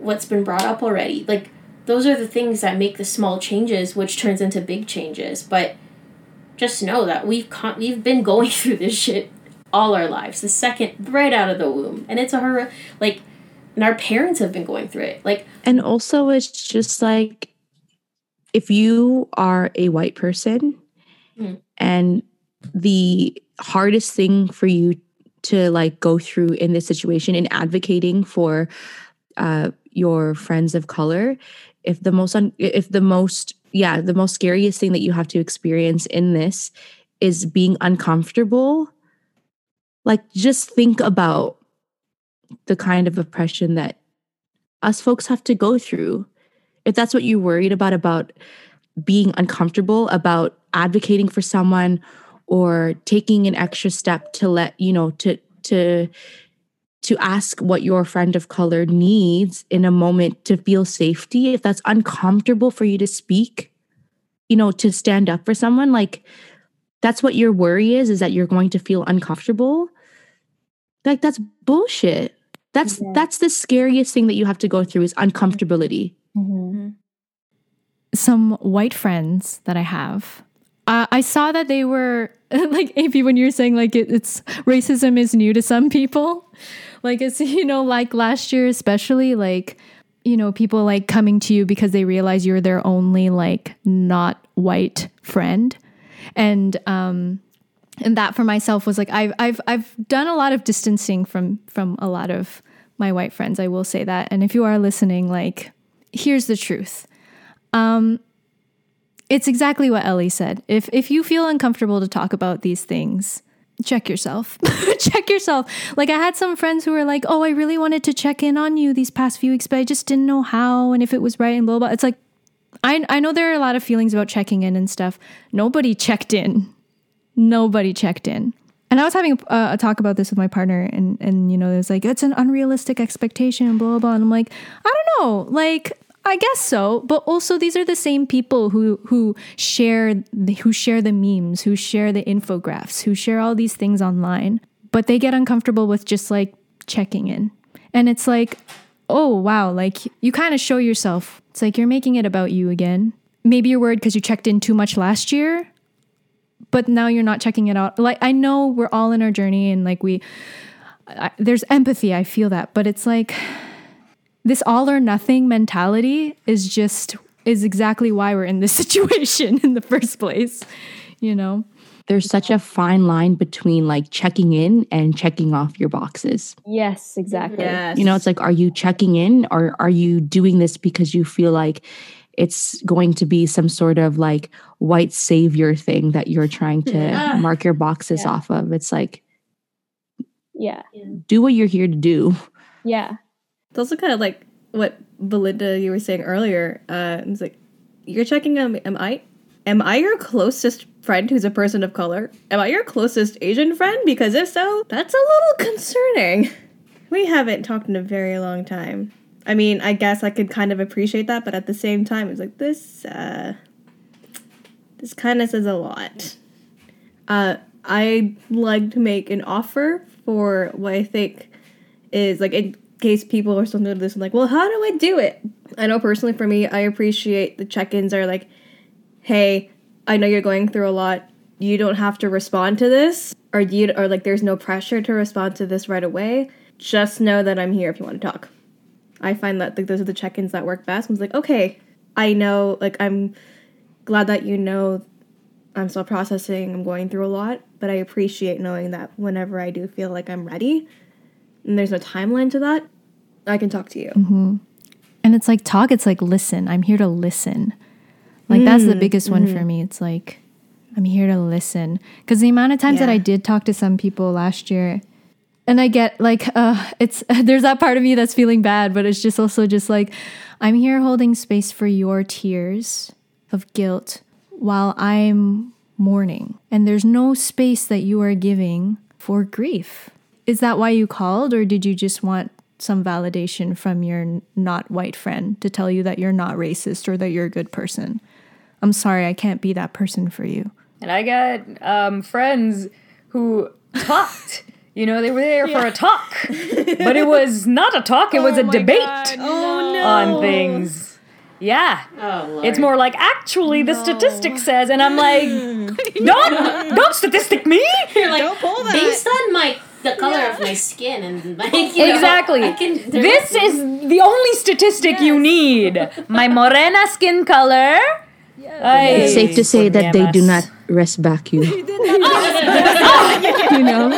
what's been brought up already. Like those are the things that make the small changes, which turns into big changes. But just know that we've con- we've been going through this shit all our lives. The second right out of the womb, and it's a horror. Like, and our parents have been going through it. Like, and also it's just like if you are a white person Mm. and the hardest thing for you to like go through in this situation in advocating for uh, your friends of color if the most un- if the most yeah the most scariest thing that you have to experience in this is being uncomfortable like just think about the kind of oppression that us folks have to go through. If that's what you're worried about about being uncomfortable about advocating for someone or taking an extra step to let you know to to to ask what your friend of color needs in a moment to feel safety if that's uncomfortable for you to speak you know to stand up for someone like that's what your worry is is that you're going to feel uncomfortable like that's bullshit that's Yeah. that's the scariest thing that you have to go through is uncomfortability some white friends that I have. Uh, I saw that they were like AP when you're saying like it, it's racism is new to some people. Like it's you know like last year especially like you know people like coming to you because they realize you're their only like not white friend, and um and that for myself was like I've I've I've done a lot of distancing from from a lot of my white friends. I will say that. And if you are listening, like here's the truth Um, it's exactly what Ellie said. If if you feel uncomfortable to talk about these things, check yourself. check yourself. Like I had some friends who were like, "Oh, I really wanted to check in on you these past few weeks, but I just didn't know how and if it was right and blah blah." It's like I I know there are a lot of feelings about checking in and stuff. Nobody checked in. Nobody checked in. And I was having a, a talk about this with my partner, and and you know, it was like it's an unrealistic expectation, and blah blah blah. And I'm like, I don't know, like I guess so, but also these are the same people who who share the, who share the memes, who share the infographics, who share all these things online, but they get uncomfortable with just like checking in. And it's like, "Oh, wow, like you kind of show yourself. It's like you're making it about you again. Maybe you're worried because you checked in too much last year, but now you're not checking it out. Like I know we're all in our journey and like we I, there's empathy, I feel that, but it's like this all or nothing mentality is just is exactly why we're in this situation in the first place you know there's such a fine line between like checking in and checking off your boxes yes exactly Yes. You know, it's like, are you checking in or are you doing this because you feel like it's going to be some sort of like white savior thing that you're trying to Yeah. mark your boxes off of? It's like, yeah. do what you're here to do. Yeah. It's also kind of like what Belinda you were saying earlier. Uh, it's like you're checking um, am I am I your closest friend who's a person of color? Am I your closest Asian friend? Because if so, that's a little concerning. We haven't talked in a very long time. I mean, I guess I could kind of appreciate that, but at the same time, it's like this. Uh, this kind of says a lot. Uh, I'd like to make an offer for what I think is like in case people are still new to this and like, well, how do I do it? I know personally for me, I appreciate the check-ins are like, hey, I know you're going through a lot. You don't have to respond to this, or you or like there's no pressure to respond to this right away. Just know that I'm here if you want to talk. I find that like those are the check-ins that work best. I was like, okay, I know, like I'm glad that you know I'm still processing, I'm going through a lot, but I appreciate knowing that whenever I do feel like I'm ready, and there's no timeline to that, I can talk to you. Mm-hmm. And it's like talk, it's like listen. I'm here to listen. Like that's the biggest one for me. It's like I'm here to listen. Cuz the amount of times that I did talk to some people last year and I get like uh it's there's that part of me that's feeling bad, but it's just also just like I'm here holding space for your tears of guilt while I'm mourning. And there's no space that you are giving for grief. Is that why you called or did you just want some validation from your not white friend to tell you that you're not racist or that you're a good person? I'm sorry, I can't be that person for you. And I got um, friends who talked. You know, they were there for a talk, but it was not a talk. It was a debate on things. Yeah, Oh, Lord. it's more like actually the statistic says, and I'm like, don't don't statistic me. You're like, based on my the color of my skin and like you know, Exactly. I can, This is the only statistic you need. My morena skin color. Ay, It's safe to say that they do not resbak you. you know?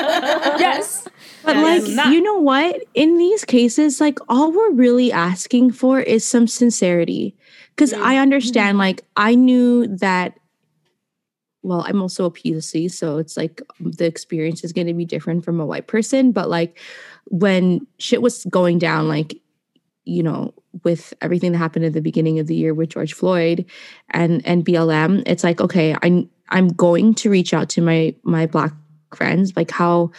Yes. But like, you know what? In these cases, like all we're really asking for is some sincerity. Cause I understand, like, I knew that well, I'm also a POC, so it's like the experience is gonna be different from a white person. But like when shit was going down, like, you know, with everything that happened at the beginning of the year with George Floyd and and BLM, it's like, okay, I'm I'm going to reach out to my my black friends. Like how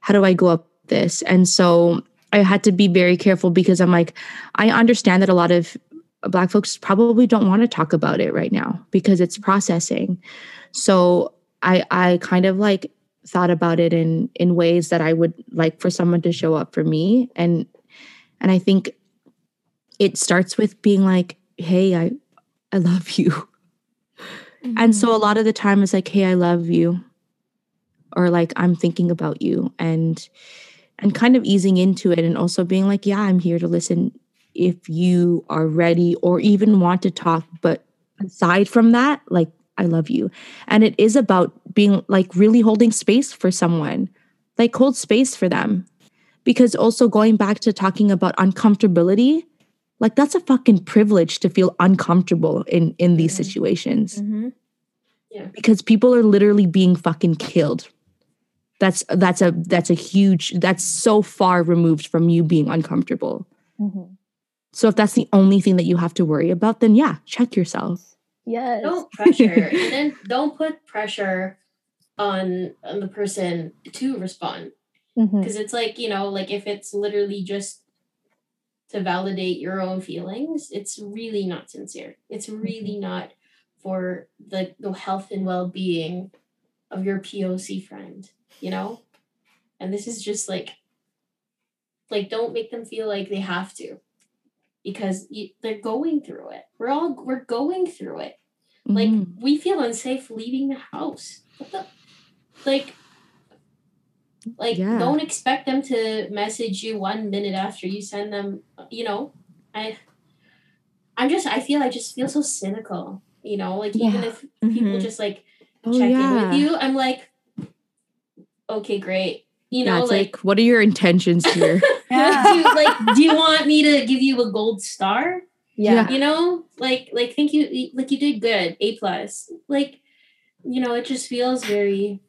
how do I go up this? And so I had to be very careful because I'm like, I understand that a lot of black folks probably don't want to talk about it right now because it's processing. So I I kind of like thought about it in in ways that I would like for someone to show up for me and and I think it starts with being like, hey, I I love you. And so a mm-hmm. lot of the time it's like, hey, I love you or like I'm thinking about you and and kind of easing into it and also being like, yeah, I'm here to listen if you are ready or even want to talk. But aside from that, like I love you. And it is about being like really holding space for someone. Like hold space for them. Because also going back to talking about uncomfortability, like that's a fucking privilege to feel uncomfortable in in these mm-hmm. situations. Mm-hmm. yeah. Because people are literally being fucking killed that's that's a that's a huge that's so far removed from you being uncomfortable mm-hmm. so if that's the only thing that you have to worry about then yeah check yourself Yes. don't pressure and then don't put pressure on on the person to respond Mm-hmm. because it's like you know like if it's literally just to validate your own feelings it's really not sincere. It's really not for the the health and well-being of your poc friend you know? And this is just like like don't make them feel like they have to because you, they're going through it. We're all we're going through it. Like Mhm. we feel unsafe leaving the house. What the like like Yeah. don't expect them to message you one minute after you send them you know? I i'm just i feel i just feel so cynical you know? Like even if people Mhm. just like Oh, check in with you i'm like okay great. You yeah know it's like, like, what are your intentions here? Do you, like do you want me to give you a gold star? Yeah. you know? Like like think you like you did good a plus. Like you know it just feels very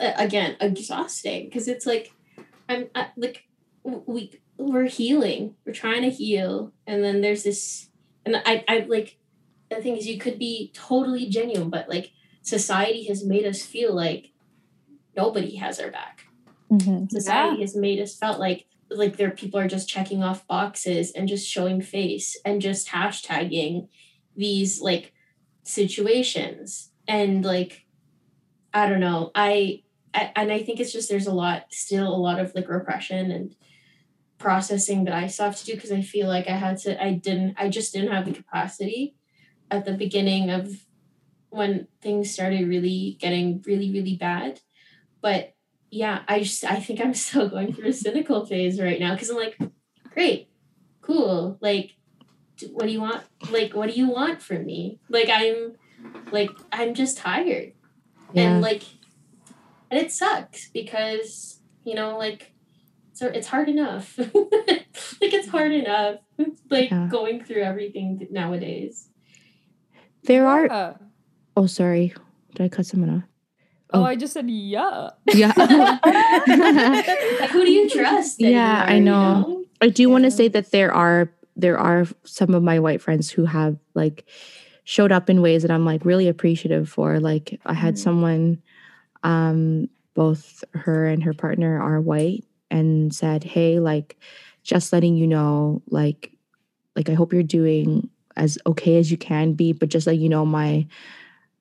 again exhausting because it's like i'm I, like we we're healing we're trying to heal and then there's this and i i like the thing is you could be totally genuine but like society has made us feel like nobody has our back. Mm-hmm. Society has made us felt like like there people are just checking off boxes and just showing face and just hashtagging these like situations. And like i don't know. I I, and I think it's just there's a lot still a lot of like repression and processing that I still have to do because I feel like I had to I didn't I just didn't have the capacity at the beginning of when things started really getting really really bad. But yeah I just I think I'm still going through a cynical phase right now because I'm like great cool like what do you want like what do you want from me? Like I'm like I'm just tired Yeah. and like and it sucks because you know like so it's hard enough like it's hard enough like Yeah. going through everything nowadays There are. Oh, sorry. Did I cut someone off? Oh, Oh. I just said yeah. Yeah. like who do you trust Yeah, I anymore, you know. I do want to say that there are there are some of my white friends who have like showed up in ways that I'm like really appreciative for. Like I had Mhm. someone, um, both her and her partner are white, and said, "Hey, like, just letting you know, like, like I hope you're doing as okay as you can be, but just like you know, my."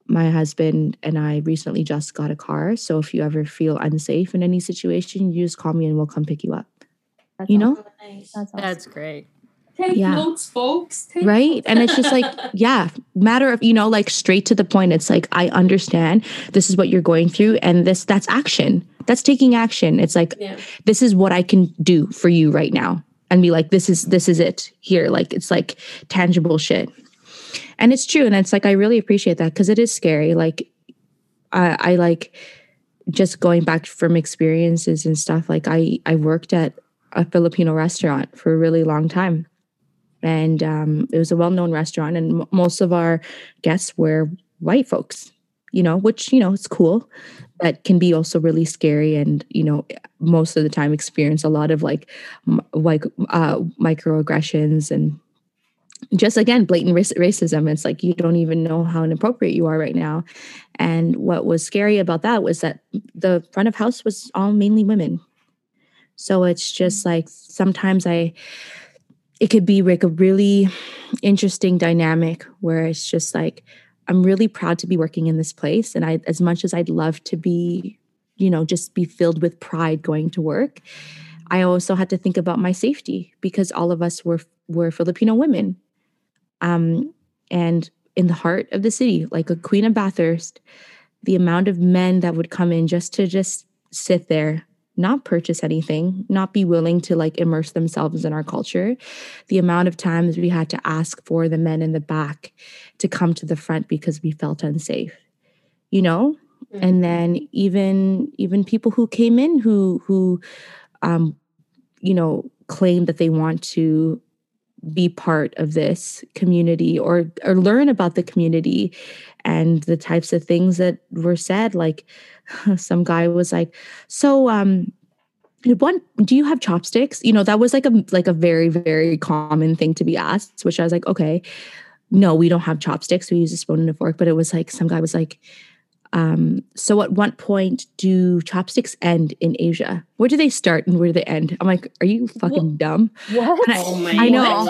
My husband and I recently just got a car. So if you ever feel unsafe in any situation, you just call me and we'll come pick you up. That's You know? awesome. That's awesome. That's great. Take Yeah. notes folks. Take right? notes. and it's just like yeah matter of you know like straight to the point it's like i understand this is what you're going through and this that's action. That's taking action. It's like yeah. this is what i can do for you right now and be like this is this is it here. Like it's like tangible shit. And it's true and it's like i really appreciate that because it is scary. Like i i like just going back from experiences and stuff like i i worked at a filipino restaurant for a really long time and um, it was a well-known restaurant and m- most of our guests were white folks you know which you know it's cool but can be also really scary and you know most of the time experience a lot of like m- like uh, microaggressions and just again blatant rac- racism. It's like you don't even know how inappropriate you are right now. And what was scary about that was that the front of house was all mainly women. So it's just like sometimes i it could be like a really interesting dynamic where it's just like i'm really proud to be working in this place and i as much as i'd love to be you know just be filled with pride going to work i also had to think about my safety because all of us were were filipino women. Um and in the heart of the city like a queen of bathurst the amount of men that would come in just to just sit there not purchase anything, not be willing to like immerse themselves in our culture. The amount of times we had to ask for the men in the back to come to the front because we felt unsafe. You know? And then even even people who came in who who um you know claim that they want to be part of this community or or learn about the community and the types of things that were said like some guy was like so um one do you have chopsticks? You know that was like a like a very very common thing to be asked which i was like okay. No we don't have chopsticks. We use a spoon and a fork but it was like some guy was like um so at what point do chopsticks end in asia where do they start and where do they end i'm like are you fucking dumb What? I- oh my I know. God.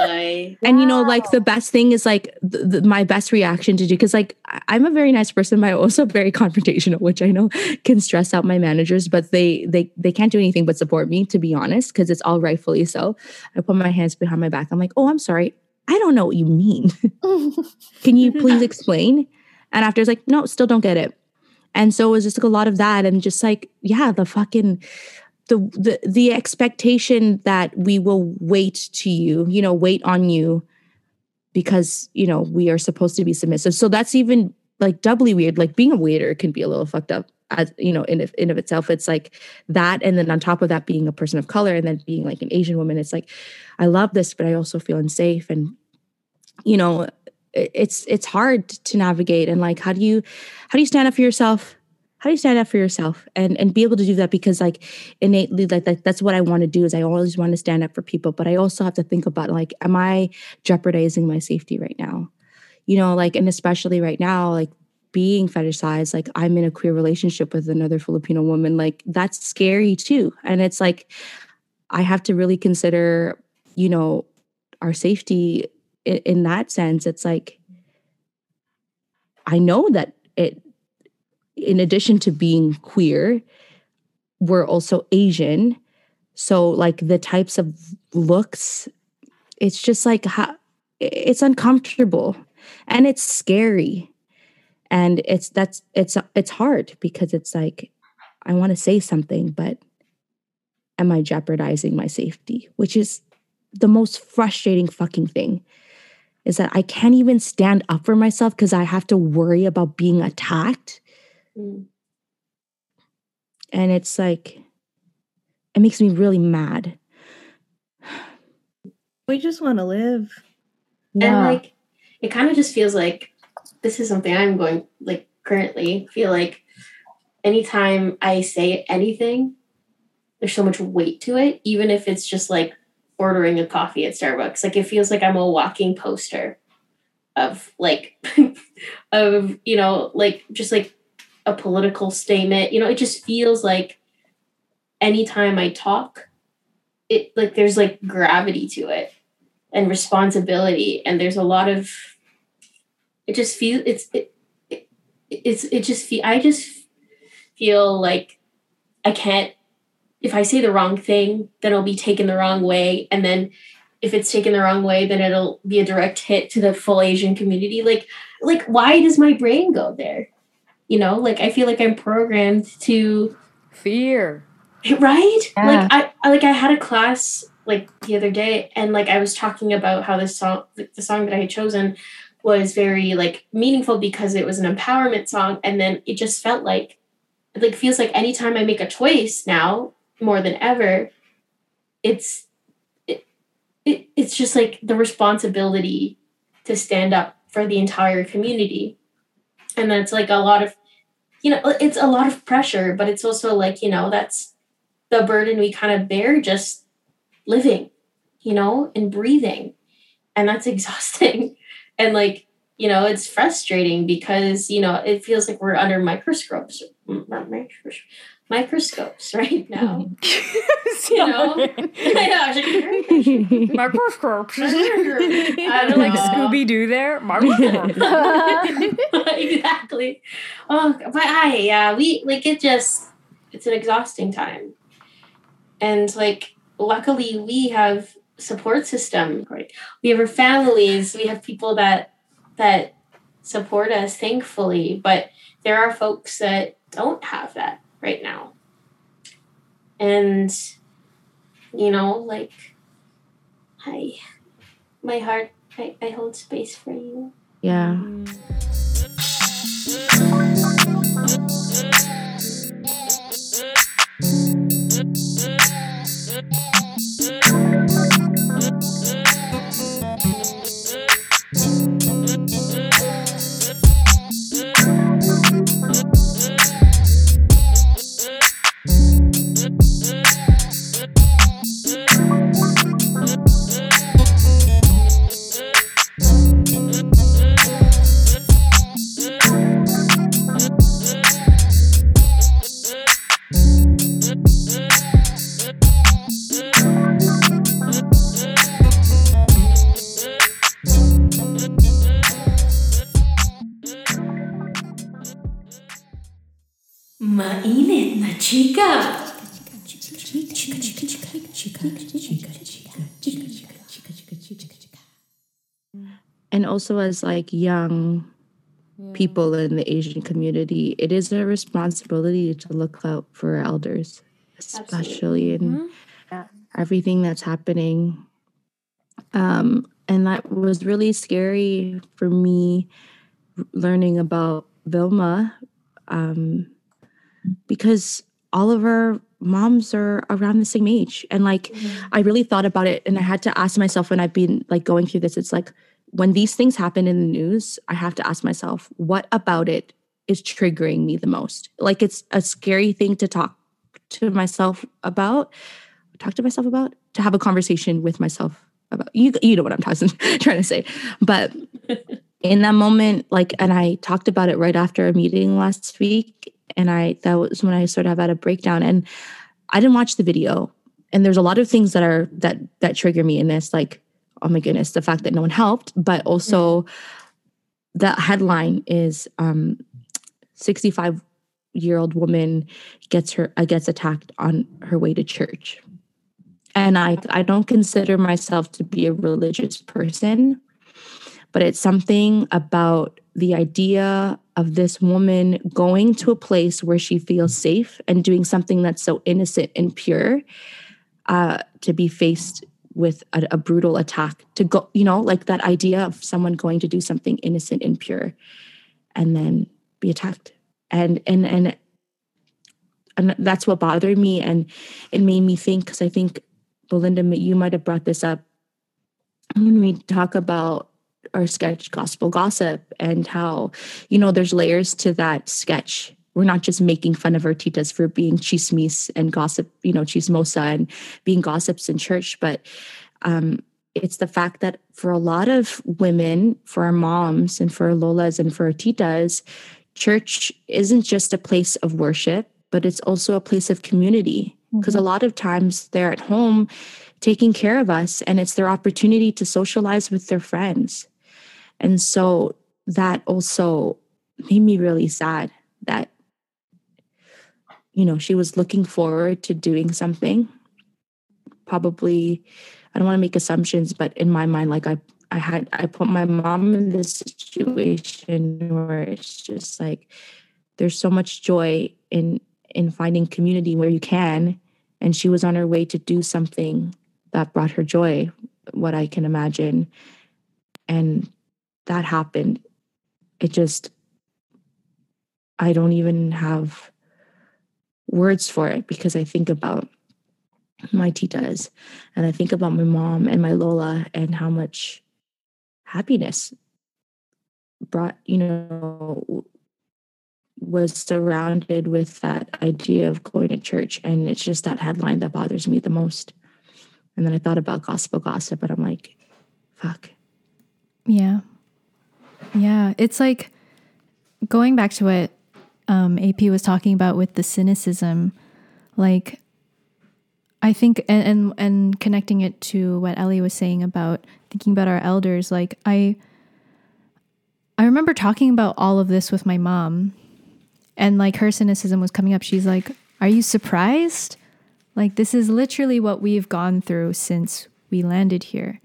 and you know, like the best thing is like th- th- my best reaction to do because like I- I'm a very nice person, but I'm also very confrontational, which I know can stress out my managers. But they they they can't do anything but support me, to be honest, because it's all rightfully so. I put my hands behind my back. I'm like, oh, I'm sorry, I don't know what you mean. can you please explain? And after it's like, no, still don't get it. And so it was just like a lot of that, and just like, yeah, the fucking the the the expectation that we will wait to you, you know, wait on you because, you know, we are supposed to be submissive. So that's even like doubly weird. Like being a waiter can be a little fucked up as you know, in in of itself. It's like that and then on top of that being a person of color and then being like an Asian woman, it's like I love this but I also feel unsafe and you know, it's it's hard to navigate and like how do you how do you stand up for yourself? How do you stand up for yourself and and be able to do that because like innately like that, that's what I want to do is I always want to stand up for people but I also have to think about like am I jeopardizing my safety right now? You know, like and especially right now like being fetishized like I'm in a queer relationship with another Filipino woman like that's scary too and it's like I have to really consider you know our safety in, that sense it's like I know that it in addition to being queer we're also Asian. So like the types of looks, it's just like ha- it's uncomfortable and it's scary. And it's that's it's it's hard because it's like I want to say something, but am I jeopardizing my safety? Which is the most frustrating fucking thing is that I can't even stand up for myself because I have to worry about being attacked. Mm. And it's like, it makes me really mad. We just want to live. And like, it kind of just feels like this is something I'm going like currently feel like anytime I say anything, there's so much weight to it, even if it's just like ordering a coffee at Starbucks. Like it feels like I'm a walking poster of like of you know like just like a political statement. You know, it just feels like anytime I talk, it like there's like gravity to it and responsibility and there's a lot of it just feels it's it, it it's it just feel I just feel like I can't if I say the wrong thing, then it'll be taken the wrong way. And then if it's taken the wrong way, then it'll be a direct hit to the full Asian community. Like, like why does my brain go there? You know, like I feel like I'm programmed to Fear. right? Yeah. Like I I- like I had a class like the other day and like I was talking about how this song the song that I had chosen was very like meaningful because it was an empowerment song and then it just felt like it like feels like anytime I make a choice now more than ever it's it, it it's just like the responsibility to stand up for the entire community. And that's like a lot of you know it's a lot of pressure but it's also like you know that's the burden we kind of bear just living you know and breathing. And that's exhausting. And like you know it's frustrating because you know it feels like we're under microscopes microscopes right now hmm. you know I know, I was like, Microscopes. I don't like. Scooby Doo there. Microscopes. exactly. Oh, but I yeah, we like it. Just it's an exhausting time, and like luckily we have support system. Right, we have our families. We have people that that support us. Thankfully, but there are folks that don't have that right now, and you know, like I, my heart. I, I hold space for you. Yeah. Mm. Also as like young people in the Asian community, it is a responsibility to look out for elders, especially in everything that's happening. Um, and that was really scary for me learning about Vilma um, because all of our moms are around the same age. And like, I really thought about it and I had to ask myself when I've been like going through this, it's like, when these things happen in the news, I have to ask myself, what about it is triggering me the most? Like, it's a scary thing to talk to myself about, talk to myself about, to have a conversation with myself about. You, you know what I'm talking, trying to say. But in that moment, like, and I talked about it right after a meeting last week. And I, that was when I sort of had a breakdown. And I didn't watch the video. And there's a lot of things that are, that, that trigger me in this, like, oh my goodness, the fact that no one helped, but also the headline is um, 65 year old woman gets her uh, gets attacked on her way to church. And i i don't consider myself to be a religious person but it's something about the idea of this woman going to a place where she feels safe and doing something that's so innocent and pure uh, to be faced with a, a brutal attack to go you know like that idea of someone going to do something innocent and pure and then be attacked. And and and and that's what bothered me and it made me think because i think belinda you might have brought this up when we talk about our sketch gospel gossip and how you know there's layers to that sketch we're not just making fun of our titas for being chismis and gossip you know chismosa and being gossips in church but um it's the fact that for a lot of women for our moms and for our lolas and for our titas church isn't just a place of worship but it's also a place of community because mm-hmm. a lot of times they're at home taking care of us and it's their opportunity to socialize with their friends and so that also made me really sad that, you know, she was looking forward to doing something. Probably, I don't want to make assumptions, but in my mind, like I, I had, I put my mom in this situation where it's just like, there's so much joy in in finding community where you can. And she was on her way to do something that brought her joy what i can imagine. And that happened, it just, I don't even have words for it because I think about my titas and I think about my mom and my Lola and how much happiness brought, you know, was surrounded with that idea of going to church. And it's just that headline that bothers me the most. And then I thought about gospel gossip, but I'm like, fuck. Yeah. Yeah, it's like going back to what um, AP was talking about with the cynicism. Like, I think, and, and and connecting it to what Ellie was saying about thinking about our elders. Like, I I remember talking about all of this with my mom, and like her cynicism was coming up. She's like, "Are you surprised? Like, this is literally what we've gone through since we landed here."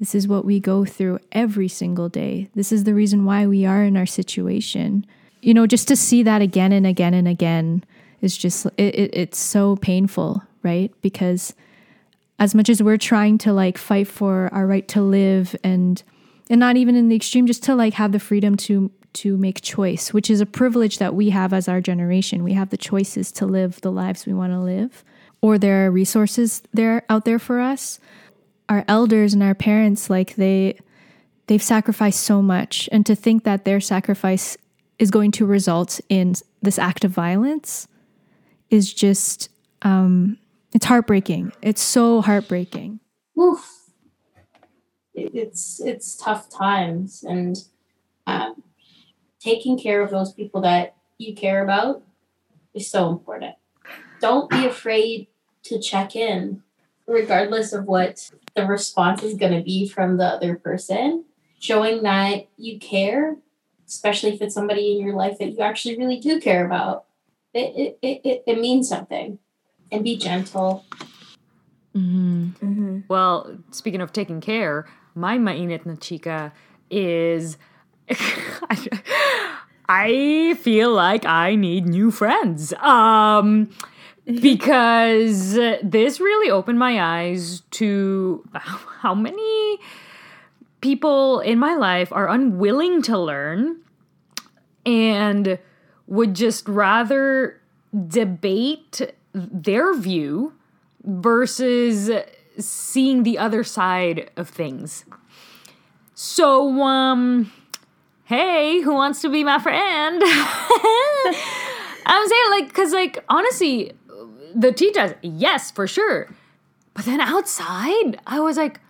This is what we go through every single day. This is the reason why we are in our situation. You know, just to see that again and again and again is just, it, it, it's so painful, right? Because as much as we're trying to like fight for our right to live and, and not even in the extreme, just to like have the freedom to to make choice, which is a privilege that we have as our generation. We have the choices to live the lives we want to live, or there are resources there out there for us our elders and our parents like they they've sacrificed so much and to think that their sacrifice is going to result in this act of violence is just um it's heartbreaking. It's so heartbreaking. Oof. it's it's tough times and um, taking care of those people that you care about is so important. Don't be afraid to check in regardless of what the response is going to be from the other person, showing that you care, especially if it's somebody in your life that you actually really do care about, it, it, it, it means something. And be gentle. Mm-hmm. Mm-hmm. Well, speaking of taking care, my mainit na chica is. I feel like I need new friends. Um, because this really opened my eyes to how many people in my life are unwilling to learn and would just rather debate their view versus seeing the other side of things. So, um, hey, who wants to be my friend? I'm saying, like, because, like, honestly, the titas, yes, for sure. But then outside, I was like,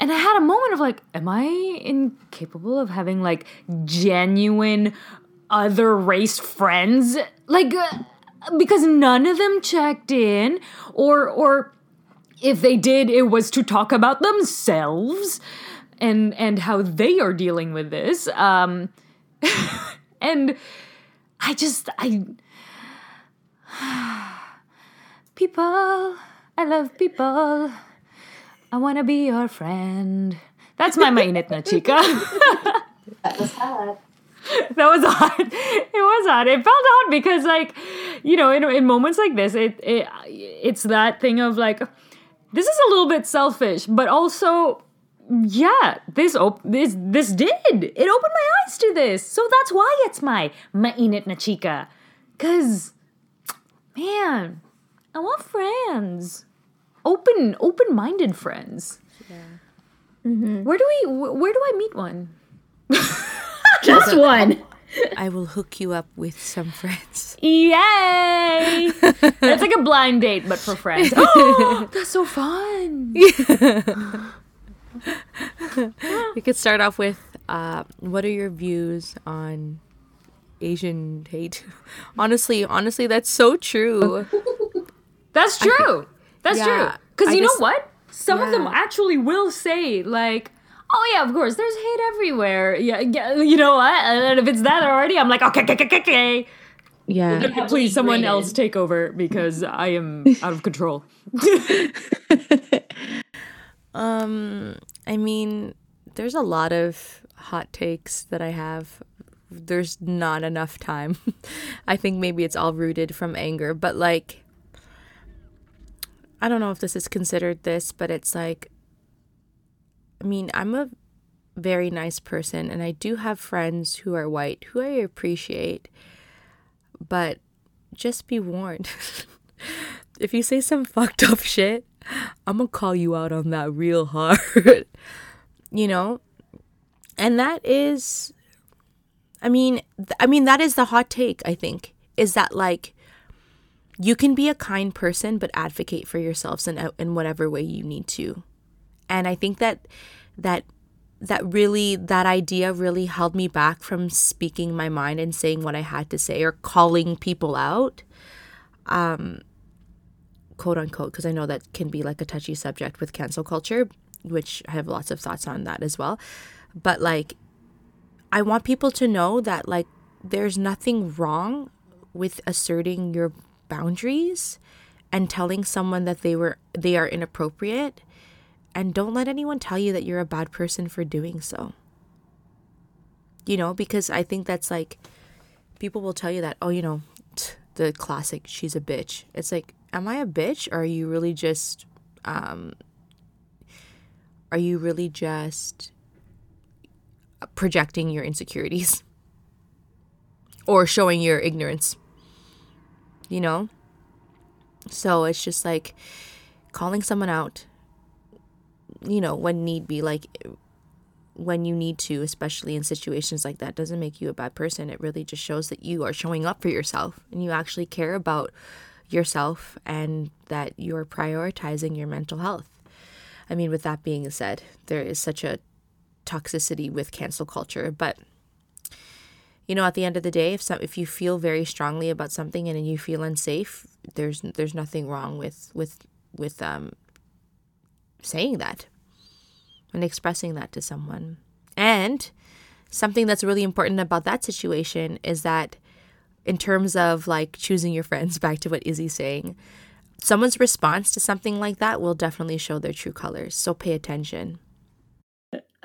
and I had a moment of like, am I incapable of having like genuine other race friends? Like, uh, because none of them checked in, or or if they did, it was to talk about themselves and and how they are dealing with this. Um, and I just I people. I love people. I wanna be your friend. That's my mainit na chica. That was hot. that was odd. It was odd. It felt odd because, like, you know, in, in moments like this, it, it it's that thing of like, this is a little bit selfish, but also, yeah, this op- this this did it opened my eyes to this, so that's why it's my mainit na chica, cause, man, I want friends, open open minded friends. Where do we where do I meet one? Just one. I will hook you up with some friends. Yay! It's like a blind date, but for friends. Oh, that's so fun. We could start off with uh, what are your views on Asian hate? honestly, honestly, that's so true. That's true. That's Yeah, true. Because I you know just- what? Some of them actually will say, like, oh, yeah, of course, there's hate everywhere. Yeah, yeah you know what? And if it's that already, I'm like, okay, okay, okay, okay. Yeah. Please, someone graded. else take over because I am out of control. Um, I mean, there's a lot of hot takes that I have. There's not enough time. I think maybe it's all rooted from anger, but like, I don't know if this is considered this, but it's like, I mean, I'm a very nice person and I do have friends who are white who I appreciate, but just be warned. if you say some fucked up shit, I'm gonna call you out on that real hard. you know? And that is I mean, th- I mean that is the hot take, I think. Is that like you can be a kind person but advocate for yourselves in in whatever way you need to. And I think that that that really that idea really held me back from speaking my mind and saying what I had to say or calling people out um, quote unquote, because I know that can be like a touchy subject with cancel culture, which I have lots of thoughts on that as well. But like, I want people to know that like there's nothing wrong with asserting your boundaries and telling someone that they were they are inappropriate and don't let anyone tell you that you're a bad person for doing so. You know, because I think that's like people will tell you that, oh, you know, t- the classic, she's a bitch. It's like, am I a bitch? Or are you really just, um, are you really just projecting your insecurities or showing your ignorance? You know? So it's just like calling someone out, you know, when need be, like when you need to, especially in situations like that, doesn't make you a bad person. It really just shows that you are showing up for yourself and you actually care about yourself and that you're prioritizing your mental health. I mean, with that being said, there is such a toxicity with cancel culture, but you know, at the end of the day, if some, if you feel very strongly about something and you feel unsafe, there's there's nothing wrong with with with um saying that and expressing that to someone. And something that's really important about that situation is that in terms of like choosing your friends, back to what Izzy's saying, someone's response to something like that will definitely show their true colors. So pay attention.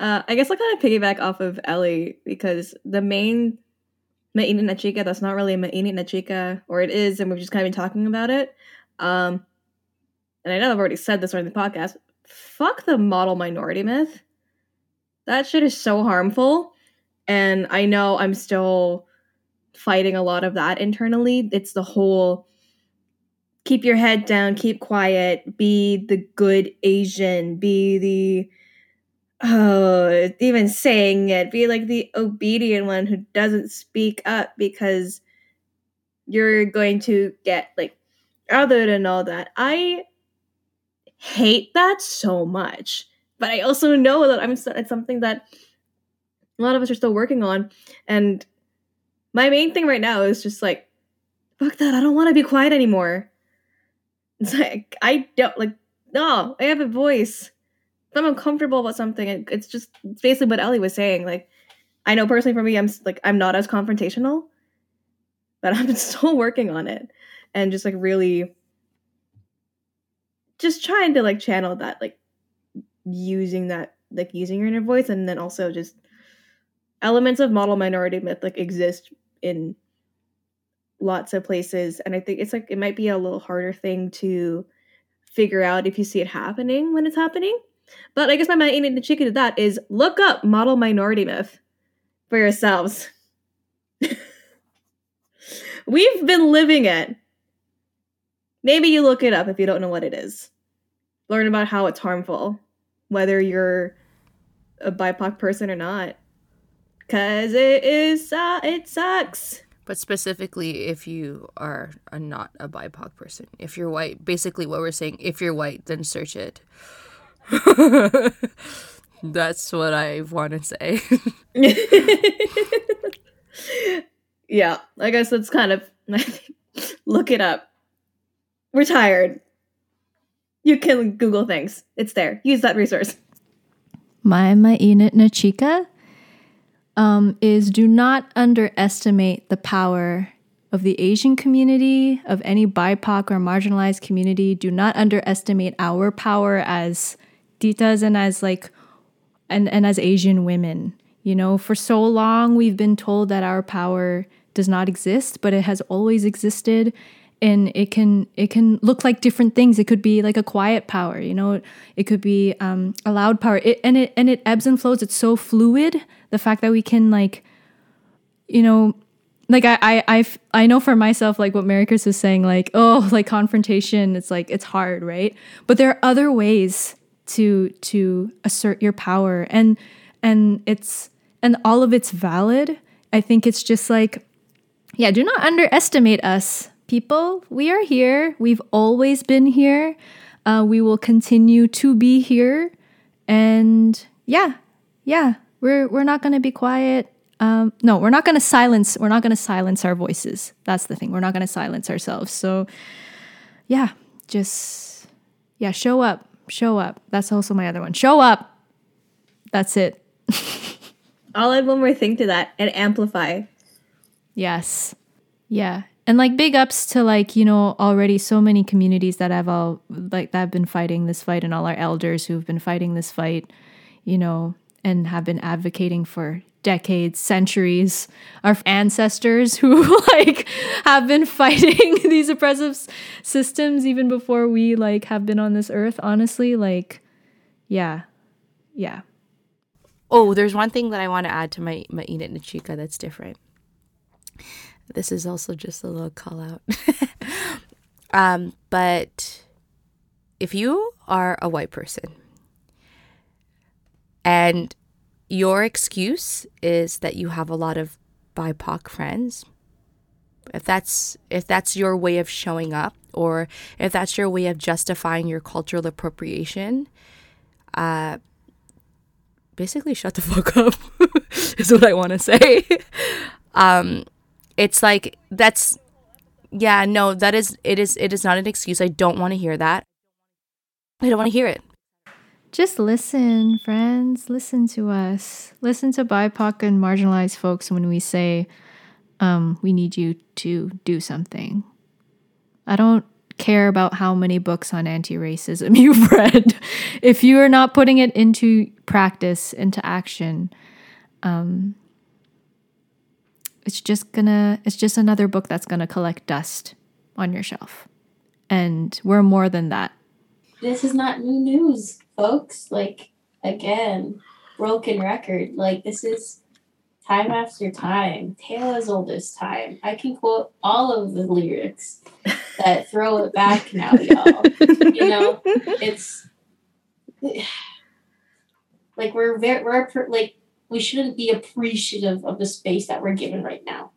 Uh, I guess I'll kind of piggyback off of Ellie because the main mainit na chica that's not really a mainit na chica, or it is, and we've just kind of been talking about it. Um, and I know I've already said this during the podcast. Fuck the model minority myth. That shit is so harmful, and I know I'm still fighting a lot of that internally. It's the whole keep your head down, keep quiet, be the good Asian, be the oh, even saying it, be like the obedient one who doesn't speak up because you're going to get like other than all that. I hate that so much, but I also know that I'm it's something that a lot of us are still working on, and my main thing right now is just like, fuck that. I don't want to be quiet anymore. It's like I don't like. No, I have a voice if I'm uncomfortable about something, it- it's just it's basically what Ellie was saying. Like, I know personally for me, I'm like I'm not as confrontational, but I'm still working on it and just like really just trying to like channel that like using that like using your inner voice and then also just elements of model minority myth like exist in lots of places and i think it's like it might be a little harder thing to figure out if you see it happening when it's happening but i guess my the chicken to that is look up model minority myth for yourselves. We've been living it. Maybe you look it up if you don't know what it is. Learn about how it's harmful whether you're a bipoc person or not. Because it is uh, it sucks. But specifically, if you are a not a BIPOC person, if you're white, basically what we're saying, if you're white, then search it. That's what I want to say. yeah i guess that's kind of look it up. We're tired. You can google things. It's there. Use that resource. My mainit na chica um, is do not underestimate the power of the Asian community, of any BIPOC or marginalized community. Do not underestimate our power as titas and as like and, and as Asian women. You know, for so long we've been told that our power does not exist, but it has always existed and it can it can look like different things. It could be like a quiet power, you know. It could be um, a loud power, it, and it and it ebbs and flows. It's so fluid. The fact that we can like, you know, like I I I, I know for myself like what Maricris was saying, like oh like confrontation. It's like it's hard, right? But there are other ways to to assert your power, and and it's and all of it's valid. I think it's just like yeah, do not underestimate us, people. We are here. We've always been here. Uh, we will continue to be here. And yeah, yeah, we're we're not gonna be quiet. Um, no, we're not gonna silence. We're not gonna silence our voices. That's the thing. We're not gonna silence ourselves. So yeah, just yeah, show up, show up. That's also my other one. Show up. That's it. i'll add one more thing to that and amplify Yes. Yeah. And like big ups to like, you know, already so many communities that have all like that have been fighting this fight and all our elders who've been fighting this fight, you know, and have been advocating for decades, centuries, our ancestors who like have been fighting these oppressive systems even before we like have been on this earth, honestly, like yeah. Yeah. Oh, there's one thing that I want to add to my my mainit na chica that's different. This is also just a little call out. um, but if you are a white person and your excuse is that you have a lot of BIPOC friends, if that's if that's your way of showing up or if that's your way of justifying your cultural appropriation, uh, basically shut the fuck up is what I want to say. um, it's like that's yeah no that is it is it is not an excuse. I don't want to hear that. I don't want to hear it. Just listen, friends. Listen to us. Listen to BIPOC and marginalized folks when we say, um, we need you to do something. I don't care about how many books on anti racism you've read. if you are not putting it into practice, into action, um, it's just gonna, it's just another book that's gonna collect dust on your shelf. And we're more than that. this is not new news, folks. Like again, broken record. Like this is time after time, tale as old as time. I can quote all of the lyrics that throw it back now, y'all. You know, it's like we're very we're like we shouldn't be appreciative of the space that we're given right now.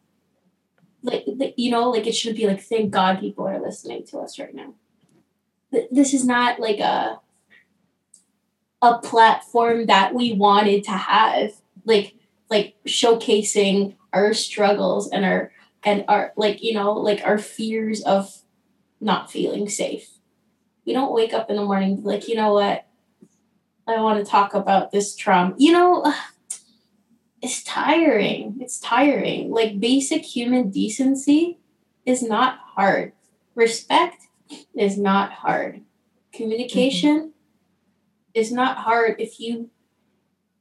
Like the- you know, like it should be like thank God people are listening to us right now this is not like a a platform that we wanted to have like like showcasing our struggles and our and our like you know like our fears of not feeling safe we don't wake up in the morning like you know what i want to talk about this trauma you know it's tiring. It's tiring. Like basic human decency is not hard. Respect is not hard. Mm-hmm. Communication is not hard if you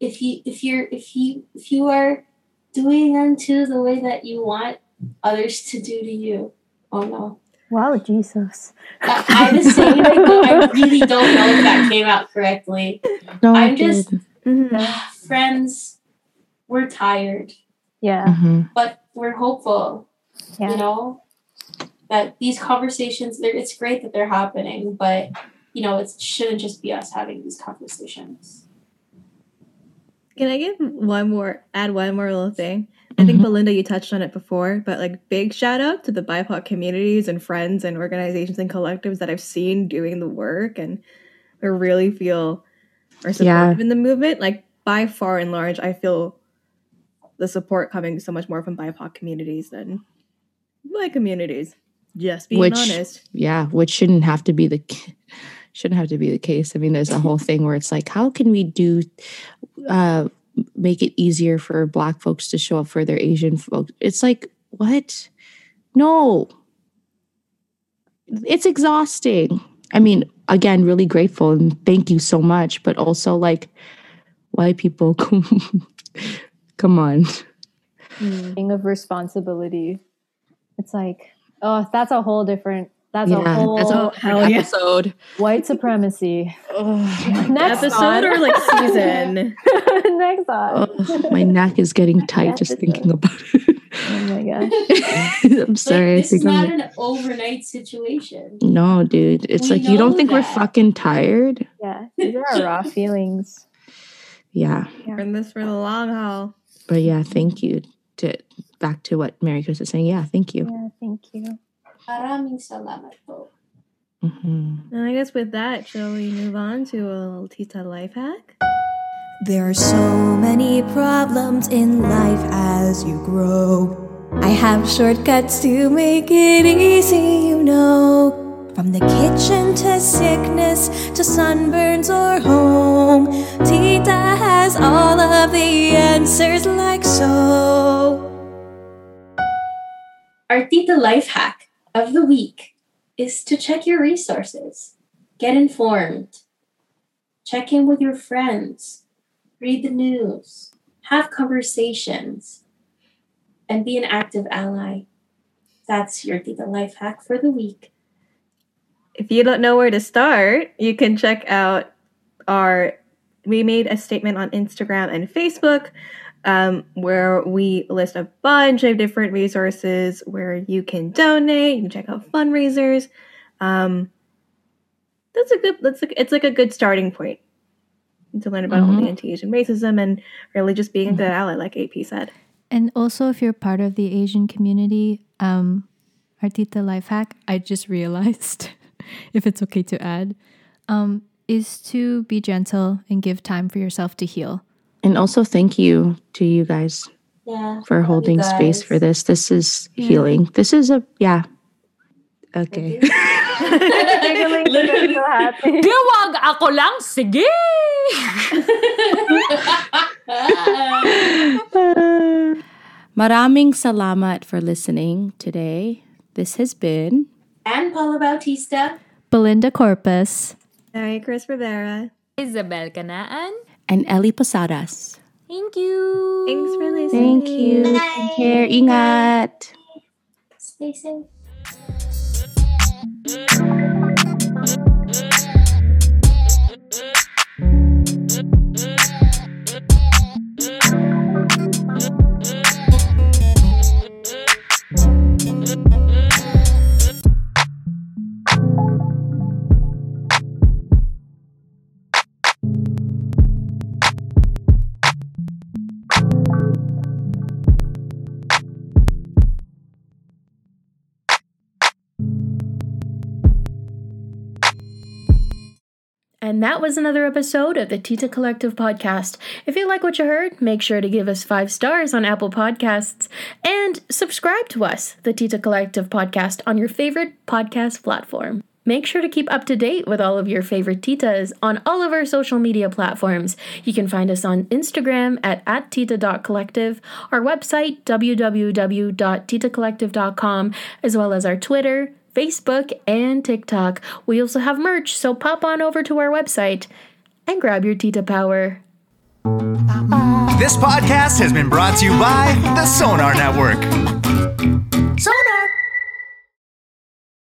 if you if you're if you if you are doing unto the way that you want others to do to you. Oh no. Wow, Jesus. I, I was saying like I really don't know if that came out correctly. No, I'm just did. Mhm. friends, we're tired, Yeah. Mhm. but we're hopeful. Yeah. You know that these conversations, they're, it's great that they're happening, but you know it shouldn't just be us having these conversations. Can I give one more, add one more little thing? I think Mhm. Belinda, you touched on it before, but like big shout out to the BIPOC communities and friends and organizations and collectives that I've seen doing the work and I really feel are supportive Yeah. in the movement. Like by far and large, I feel the support coming so much more from BIPOC communities than my communities. Just being Which- honest. yeah which shouldn't have to be the c- shouldn't have to be the case. I mean there's a whole thing where it's like how can we do uh make it easier for black folks to show up for their asian folks it's like what? No. It's exhausting. I mean again really grateful and thank you so much but also like white people come on. Thing of responsibility. It's like, oh, that's a whole different. That's a whole that's a hell whole yeah. episode white supremacy. Next Episode on. or like season? Next on. Ugh, my neck is getting tight just Episode. thinking about it Oh my gosh. I'm sorry. like, this is think I'm not like, an overnight situation. no, dude. It's We like you don't know think we're fucking tired? Yeah, these are our raw feelings. Yeah, We're in this for the long haul. but yeah, thank you. To back to what Maricris is saying. Yeah, thank you. Yeah, thank you. Maraming salamat po. Mhm. And I guess with that, shall we move on to a little Tita life hack? There are so many problems in life as you grow. I have shortcuts to make it easy, you know. From the kitchen to sickness to sunburns or home, Tita has all of the answers, like so. Our Tita life hack of the week is to check your resources, get informed, check in with your friends, read the news, have conversations, and be an active ally. That's your Tita life hack for the week. If you don't know where to start, you can check out our. We made a statement on Instagram and Facebook um, where we list a bunch of different resources where you can donate. You can check out fundraisers. Um, that's a good. That's like it's like a good starting point to learn about Mhm. the anti-Asian racism and really just being a good ally, like AP said. And also, if you're part of the Asian community, um, Artita life hack, I just realized, if it's okay to add, um, is to be gentle and give time for yourself to heal. And also, thank you to you guys Yeah. for love you holding space for this. This is healing. This is a yeah. Okay. Literally. so happy. Diwag ako lang, sige! Maraming salamat for listening today. This has been and Paula Bautista. Belinda Corpuz. Mary Chris Rivera. Isabel Kanaan. And Ellie Posadas. Thank you. Thanks for listening. Thank you. Take care. Ingat. Stay safe. And that was another episode of the Tita Collective podcast. If you like what you heard, make sure to give us five stars on Apple Podcasts and subscribe to us, the Tita Collective podcast, on your favorite podcast platform. Make sure to keep up to date with all of your favorite titas on all of our social media platforms. You can find us on Instagram at, at tita.collective, our website, www.titacollective.com, as well as our Twitter, Facebook, and TikTok. We also have merch, so pop on over to our website and grab your Tita power. This podcast has been brought to you by the Sonar Network.